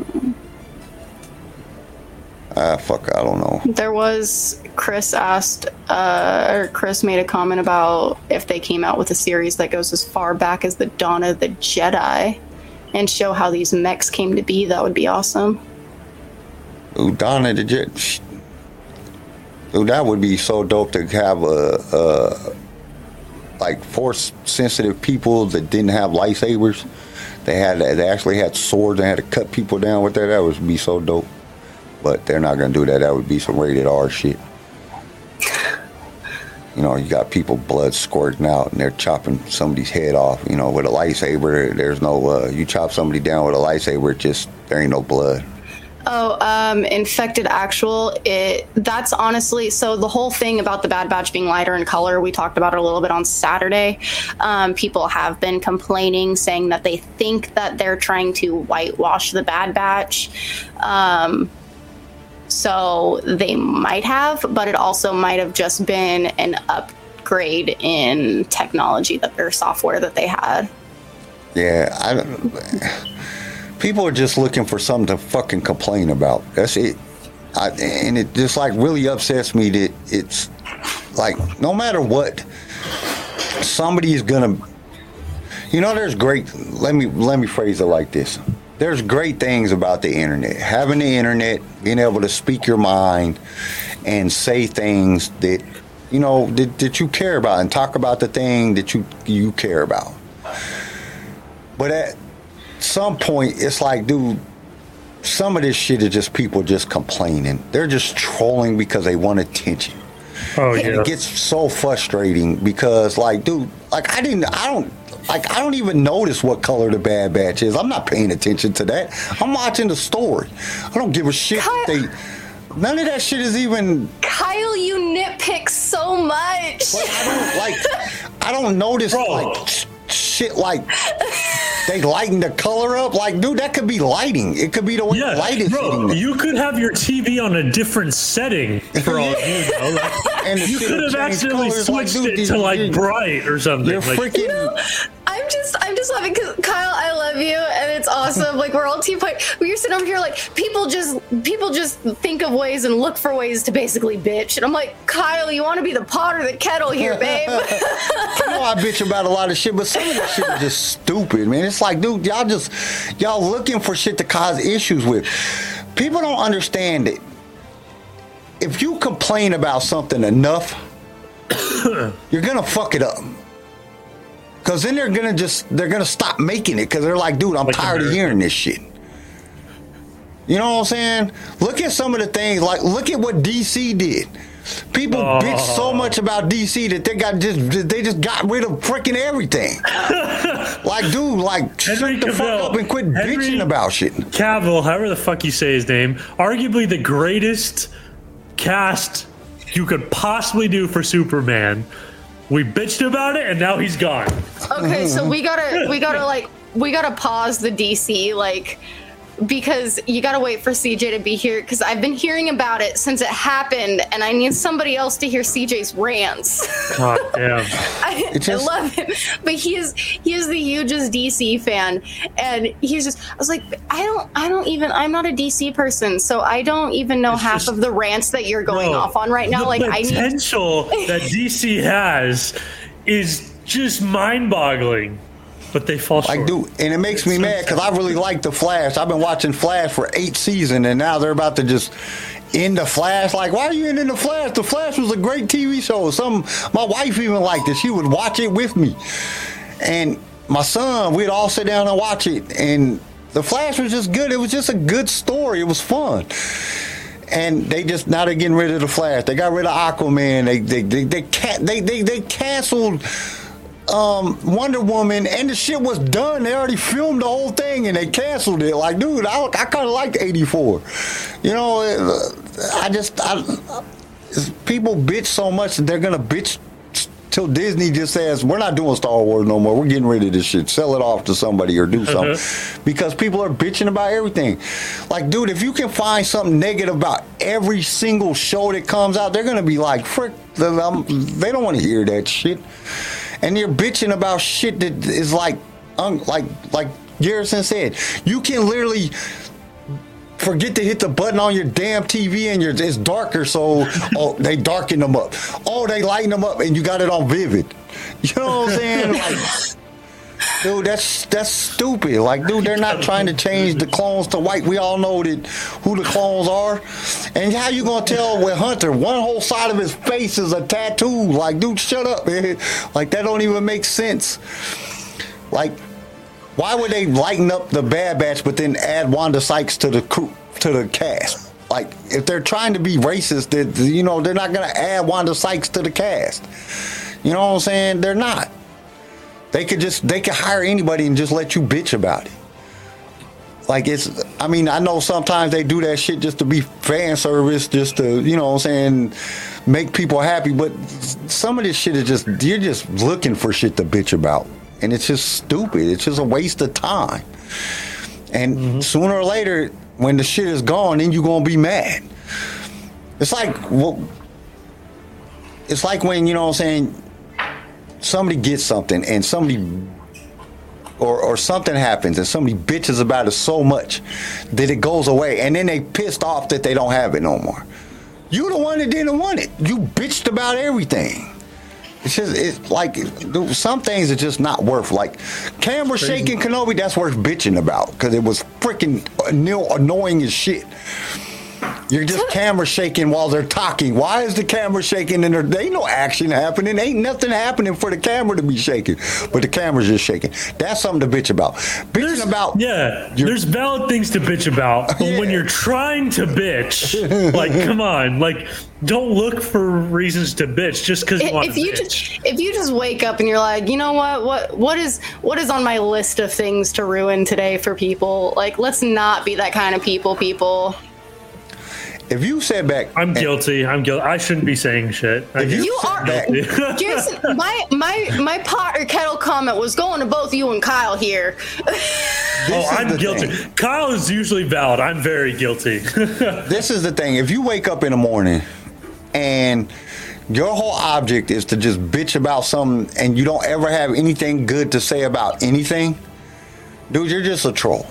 Ah, fuck, I don't know. there was Chris asked, uh, or Chris made a comment about if they came out with a series that goes as far back as the dawn of the Jedi, and show how these mechs came to be. That would be awesome. Dude, Donna the Jet. sh- Dude, that would be so dope to have a, a like force sensitive people that didn't have lightsabers. They had they actually had swords and had to cut people down with that. That would be so dope. But they're not gonna do that. That would be some rated R shit. You know, you got people blood squirting out and they're chopping somebody's head off. You know, with a lightsaber, there's no. Uh, you chop somebody down with a lightsaber, just there ain't no blood. Oh, um, infected actual. It that's honestly so the whole thing about the Bad Batch being lighter in color. We talked about it a little bit on Saturday. Um, people have been complaining, saying that they think that they're trying to whitewash the Bad Batch. Um, so they might have, but it also might have just been an upgrade in technology that their software that they had. Yeah, I. People are just looking for something to fucking complain about. That's it. I, and it just like really upsets me that it's like no matter what, somebody is gonna. You know, there's great. Let me let me phrase it like this. There's great things about the internet. Having the internet, being able to speak your mind, and say things that you know that, that you care about, and talk about the thing that you you care about. But at some point, it's like, dude, some of this shit is just people just complaining. They're just trolling because they want attention. Oh And yeah. it gets so frustrating because, like, dude, like I didn't, I don't, like I don't even notice what color the Bad Batch is. I'm not paying attention to that. I'm watching the story. I don't give a shit. if They, none of that shit is even. Kyle, you nitpick so much. Like, I don't like. I don't notice Bro. like sh- shit like they lighten the color up. Like, dude, that could be lighting. It could be the way Yeah, light is bro, you could have your TV on a different setting for all you know. Like, And you could have accidentally colors, like, switched dude, it to like bright or something. You're like, freaking. I'm because Kyle, I love you, and it's awesome. Like we're all team fight. You're sitting over here like people just, people just think of ways and look for ways to basically bitch. And I'm like, Kyle, you want to be the pot or the kettle here, babe? I know I bitch about a lot of shit, but some of this shit is just stupid, man. It's like, dude, y'all just y'all looking for shit to cause issues with. People don't understand it. If you complain about something enough, you're gonna fuck it up. Cause then they're gonna just they're gonna stop making it because they're like, dude, I'm Like tired of hearing this shit. You know what I'm saying? Look at some of the things like look at what DC did. People oh. bitch so much about DC that they got just they just got rid of freaking everything. like, dude, like Henry shut the fuck up and quit Henry- bitching about shit. Cavill, however the fuck you say his name, arguably the greatest cast you could possibly do for Superman. We bitched about it, and now he's gone. okay, so we gotta, we gotta like, we gotta pause the DC like. Because you gotta wait for CJ to be here. Because I've been hearing about it since it happened, and I need somebody else to hear CJ's rants. God damn. I, just- I love him, but he is he is the hugest DC fan, and he's just. I was like, I don't, I don't even. I'm not a DC person, so I don't even know It's half just- of the rants that you're going Bro, off on right now. the Like, I need. potential that DC has is just mind-boggling, but they fall short. Like, dude, and it makes me mad because I really like the Flash. I've been watching Flash for eight seasons, and now they're about to just end the Flash. Like, why are you in, in the Flash? The Flash was a great TV show. Some my wife even liked it. She would watch it with me, and my son, we'd all sit down and watch it. And the Flash was just good. It was just a good story. It was fun. And they just now they're getting rid of the Flash. They got rid of Aquaman. They they they they they, they, they canceled um, Wonder Woman, and the shit was done. They already filmed the whole thing, and they canceled it. Like, dude, I, I kind of liked '84. You know, it- I just I, people bitch so much that they're gonna bitch till Disney just says we're not doing Star Wars no more. We're getting rid of this shit. Sell it off to somebody or do something because people are bitching about everything. Like, dude, if you can find something negative about every single show that comes out, they're gonna be like, frick, um, they don't want to hear that shit. And you're bitching about shit that is like, like, like Garrison said, you can literally forget to hit the button on your damn TV and your it's darker, so oh they darken them up. Oh, they lighten them up and you got it on vivid. You know what I'm saying? Like, dude, that's that's stupid. Like, dude, they're not trying to change the clones to white. We all know that who the clones are. And how you gonna tell with Hunter? One whole side of his face is a tattoo. Like, dude, shut up, man. Like that don't even make sense. Like why would they lighten up the Bad Batch but then add Wanda Sykes to the crew to the cast? Like if they're trying to be racist, that you know they're not gonna add Wanda Sykes to the cast. You know what I'm saying? They're not. They could just they could hire anybody and just let you bitch about it. Like it's I mean, I know sometimes they do that shit just to be fan service, just to, you know what I'm saying, make people happy, but some of this shit is just you're just looking for shit to bitch about. And it's just stupid. It's just a waste of time. And mm-hmm. sooner or later, when the shit is gone, then you're gonna be mad. It's like well, it's like when, you know what I'm saying, somebody gets something and somebody or, or something happens and somebody bitches about it so much that it goes away and then they pissed off that they don't have it no more. You the one that didn't want it. You bitched about everything. It's just it's like dude, some things are just not worth like camera shaking Kenobi. That's worth bitching about because it was freaking annoying as shit. You're just camera shaking while they're talking. Why is the camera shaking? And there, there ain't no action happening. Ain't nothing happening for the camera to be shaking, but the camera's just shaking. That's something to bitch about. Bitching about Yeah, You're- there's valid things to bitch about, but when you're trying to bitch, like, come on, like, don't look for reasons to bitch just because you want if to you bitch. just if you just wake up and you're like you know what what what is what is on my list of things to ruin today for people like let's not be that kind of people people if you sat back, I'm and- guilty. I'm guilty. I shouldn't be saying shit. I If you you are back- Garrison, my my my pot or kettle comment was going to both you and Kyle here. oh, I'm guilty. thing. Kyle is usually valid. I'm very guilty. this is the thing. If you wake up in the morning and your whole object is to just bitch about something and you don't ever have anything good to say about anything, dude, you're just a troll.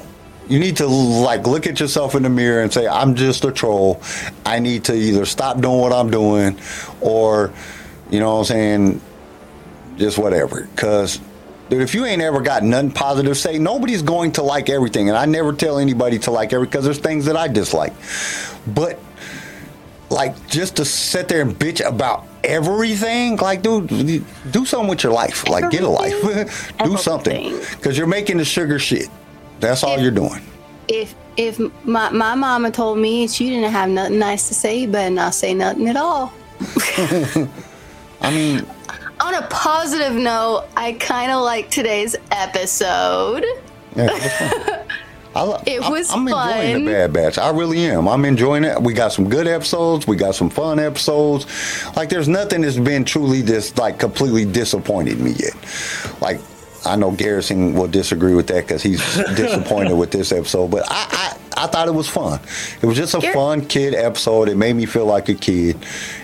You need to like look at yourself in the mirror and say, I'm just a troll. I need to either stop doing what I'm doing or, you know what I'm saying, just whatever. Cause dude, if you ain't ever got nothing positive say, nobody's going to like everything. And I never tell anybody to like everything because there's things that I dislike. But like just to sit there and bitch about everything, like dude, do something with your life. Like get a life. do something. Cause you're making the sugar shit. That's all you're doing. If if my my mama told me she didn't have nothing nice to say, you better not say nothing at all. I mean, On a positive note, I kind of like today's episode. yeah, it was fun. I, lo- It I'm- was I'm, enjoying the Bad Batch. I really am. I'm enjoying it. We got some good episodes. We got some fun episodes. Like, there's nothing that's been truly just like completely disappointed me yet. Like, I know Garrison will disagree with that because he's disappointed with this episode, but I, I, I thought it was fun. It was just a Gar- fun kid episode. It made me feel like a kid,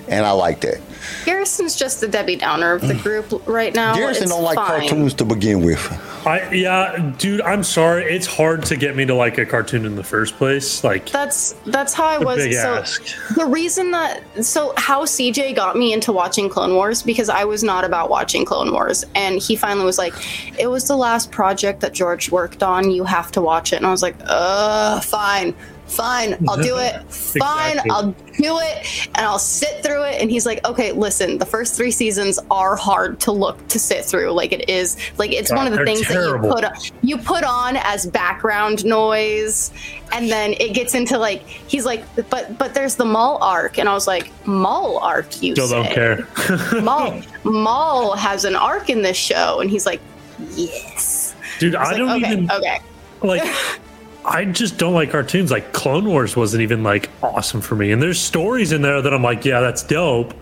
and I liked that. Garrison's just the Debbie Downer of the group right now. Garrison It's don't like fine. cartoons to begin with. I yeah, dude. I'm sorry. It's hard to get me to like a cartoon in the first place. Like That's that's how I was. so ask. the reason that so how CJ got me into watching Clone Wars because I was not about watching Clone Wars, and he finally was like, "It was the last project that George worked on. You have to watch it." And I was like, "Uh, fine." Fine, fine, I'll do it. Fine, Exactly. I'll do it, and I'll sit through it. And he's like, okay, listen, the first three seasons are hard to look to sit through. Like it is, like it's God, one of the things terrible. that you put you put on as background noise, and then it gets into like he's like, but but there's the Maul arc, and I was like, Maul arc, you Still don't care. Maul, Maul has an arc in this show, and he's like, yes. Dude, I I like, don't okay, even okay. like I just don't like cartoons. Like Clone Wars wasn't even like awesome for me. And there's stories in there that I'm like, yeah, that's dope.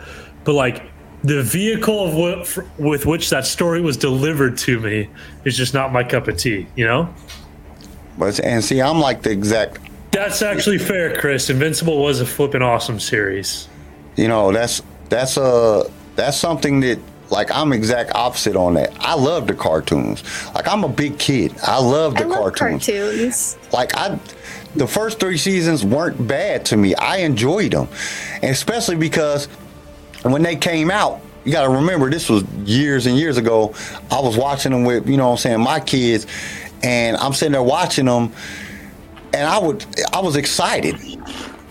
But like the vehicle of what with which that story was delivered to me is just not my cup of tea, you know? But and see, I'm like the exact. That's actually fair, Chris. Invincible was a flipping awesome series. You know, that's that's a that's something that like I'm exact opposite on that. I love the cartoons. Like I'm a big kid. I love the I love cartoons. cartoons. Like I, the first three seasons weren't bad to me. I enjoyed them, and especially because when they came out, you got to remember this was years and years ago. I was watching them with you know what I'm saying my kids, and I'm sitting there watching them, and I would I was excited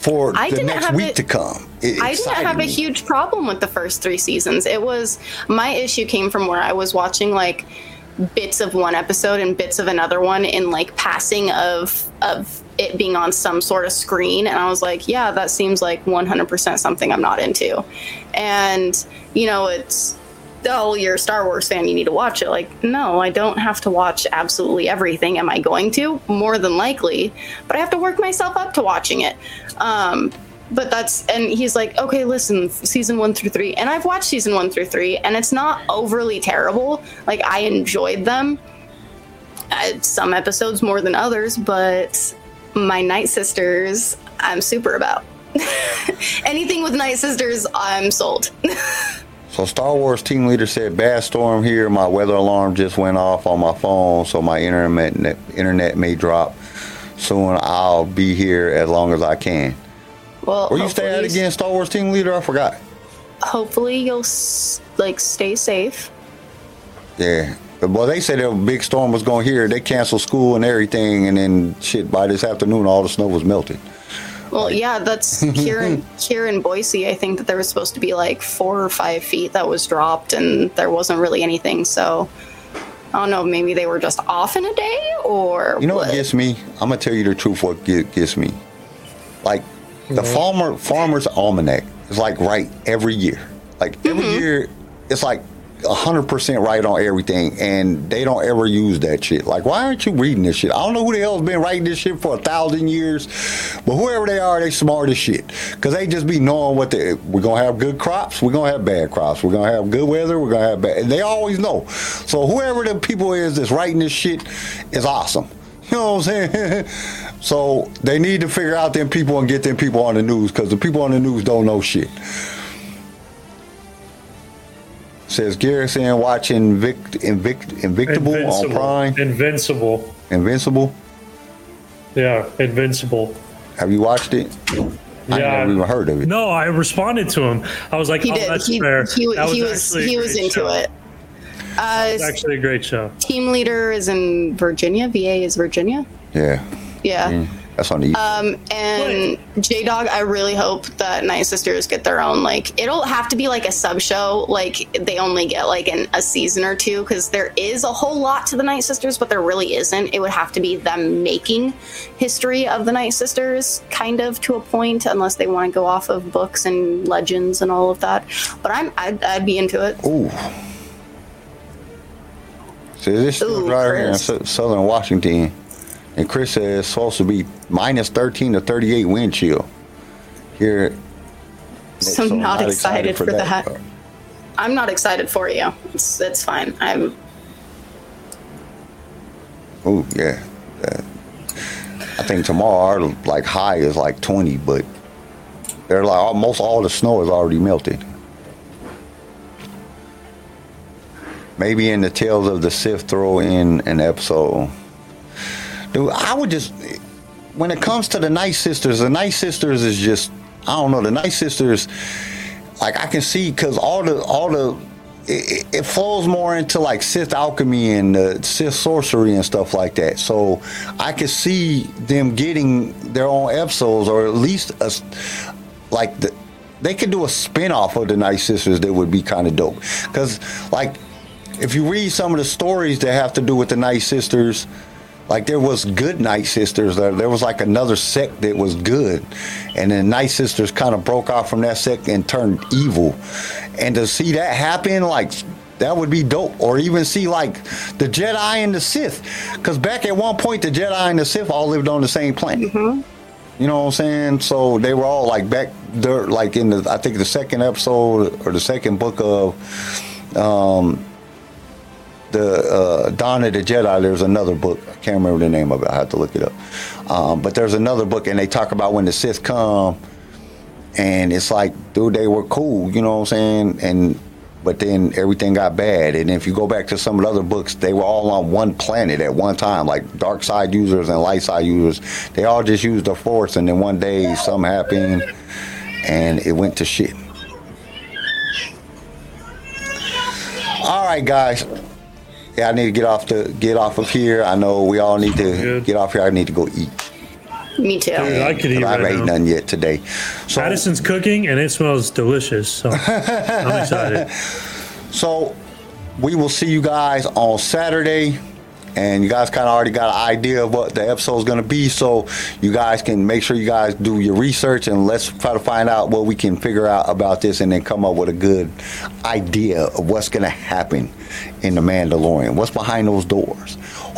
for I the next week to come. It I didn't have a huge problem with the first three seasons. It was my issue came from where I was watching like bits of one episode and bits of another one in like passing of of it being on some sort of screen and I was like, yeah, that seems like 100% something I'm not into. And you know, it's oh, you're a Star Wars fan, you need to watch it. Like, no, I don't have to watch absolutely everything. Am I going to? More than likely, but I have to work myself up to watching it. Um, but that's and he's like, okay, listen, season one through three, and I've watched season one through three, and it's not overly terrible. Like I enjoyed them. Uh, some episodes more than others, but my Night Sisters, I'm super about. Anything with Night Sisters, I'm sold. So Star Wars team leader said, "Bad storm here. My weather alarm just went off on my phone, so my internet internet may drop soon. I'll be here as long as I can." well, Where you stay at again, Star Wars team leader? I forgot. Hopefully, you'll like stay safe. Yeah. Well, they said a big storm was going here. They canceled school and everything, and then shit. By this afternoon, all the snow was melted. Well, yeah, that's here in here in Boise. I think that there was supposed to be like four or five feet that was dropped, and there wasn't really anything. So I don't know. Maybe they were just off in a day, or You know what gets me? I'm gonna tell you the truth. What gets me? Like the farmer farmer's almanac is like right every year. Like every mm-hmm. year, it's like hundred percent right on everything, and they don't ever use that shit. Like, why aren't you reading this shit? I don't know who the hell's been writing this shit for a thousand years, but whoever they are, they smart as shit. Cause they just be knowing what they we're gonna have good crops, we're gonna have bad crops, we're gonna have good weather, we're gonna have bad. They always know. So whoever the people is that's writing this shit is awesome. You know what I'm saying? so they need to figure out them people and get them people on the news because the people on the news don't know shit. Says Garrison watching Vict, Invict, Invictable on Prime. Invincible. Invincible. Yeah, Invincible. Have you watched it? I Yeah. never even heard of it. No, I responded to him. I was like, he "Oh, did. that's He, fair." he, That he was he was into show. it. Uh, It's actually a great show. team leader is in Virginia. VA is Virginia. Yeah, Yeah. That's on the. East. Um, and J Dog, I really hope that Night Sisters get their own. Like, it'll have to be like a sub show. Like, they only get like an, a season or two because there is a whole lot to the Night Sisters, but there really isn't. It would have to be them making history of the Night Sisters, kind of to a point, unless they want to go off of books and legends and all of that. But I'm, I'd, I'd be into it. Ooh. See, this is right here in southern Washington. And Chris says it's supposed to be minus 13 to 38 wind chill. Here. So not excited for that. part. I'm not excited for you. It's, it's fine. I'm Ooh, yeah. Uh, I think tomorrow our like high is like 20, but they're like almost all the snow is already melted. Maybe in the Tales of the Sith throw in an episode. Dude, I would just when it comes to the Night Sisters, the Night Sisters is just I don't know, the Night Sisters like I can see cuz all the all the it, it flows more into like Sith alchemy and uh, Sith sorcery and stuff like that. So I could see them getting their own episodes, or at least a, like the, they could do a spin off of the Night Sisters that would be kind of dope. Because like if you read some of the stories that have to do with the Night Sisters, like there was good Night Sisters. There, there was like another sect that was good, and then Night Sisters kind of broke off from that sect and turned evil. And to see that happen, like that would be dope. Or even see like the Jedi and the Sith, because back at one point the Jedi and the Sith all lived on the same planet. You know what I'm saying? So they were all like back there, like in the I think the second episode or the second book of um, the uh, Dawn of the Jedi. There's another book. I can't remember the name of it. I have to look it up. Um, but there's another book, and they talk about when the Sith come, and it's like, dude, they were cool. You know what I'm saying? And but then everything got bad. And if you go back to some of the other books, they were all on one planet at one time, like dark side users and light side users. They all just used the Force, and then one day something happened, and it went to shit. All right, guys. Yeah, I need to get off the get off of here. I know we all need to Good. get off here. I need to go eat. Me too. Dude, I could eat I haven't right ate now. yet today. So, Addison's cooking and it smells delicious. So I'm excited. so we will see you guys on Saturday. And you guys kind of already got an idea of what the episode is going to be. So you guys can make sure you guys do your research and let's try to find out what we can figure out about this and then come up with a good idea of what's going to happen in The Mandalorian. What's behind those doors?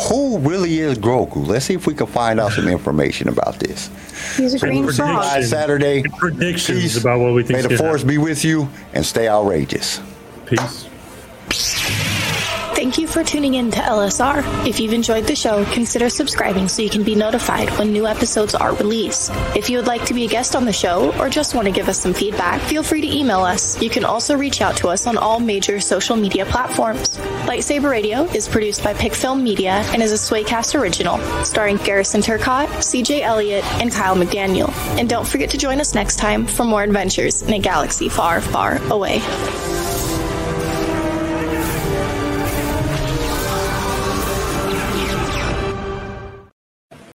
Who really is Grogu? Let's see if we can find out some information about this. He's a green frog. Guys, Saturday. Predictions Peace. about what we May the force be with you and stay outrageous. Peace. Thank you for tuning in to LSR. If you've enjoyed the show, consider subscribing so you can be notified when new episodes are released. If you would like to be a guest on the show or just want to give us some feedback, feel free to email us. You can also reach out to us on all major social media platforms. Lightsaber Radio is produced by Pickfilm Media and is a Swaycast original, starring Garrison Turcott, CJ Elliott, and Kyle McDaniel. And don't forget to join us next time for more adventures in a galaxy far, far away.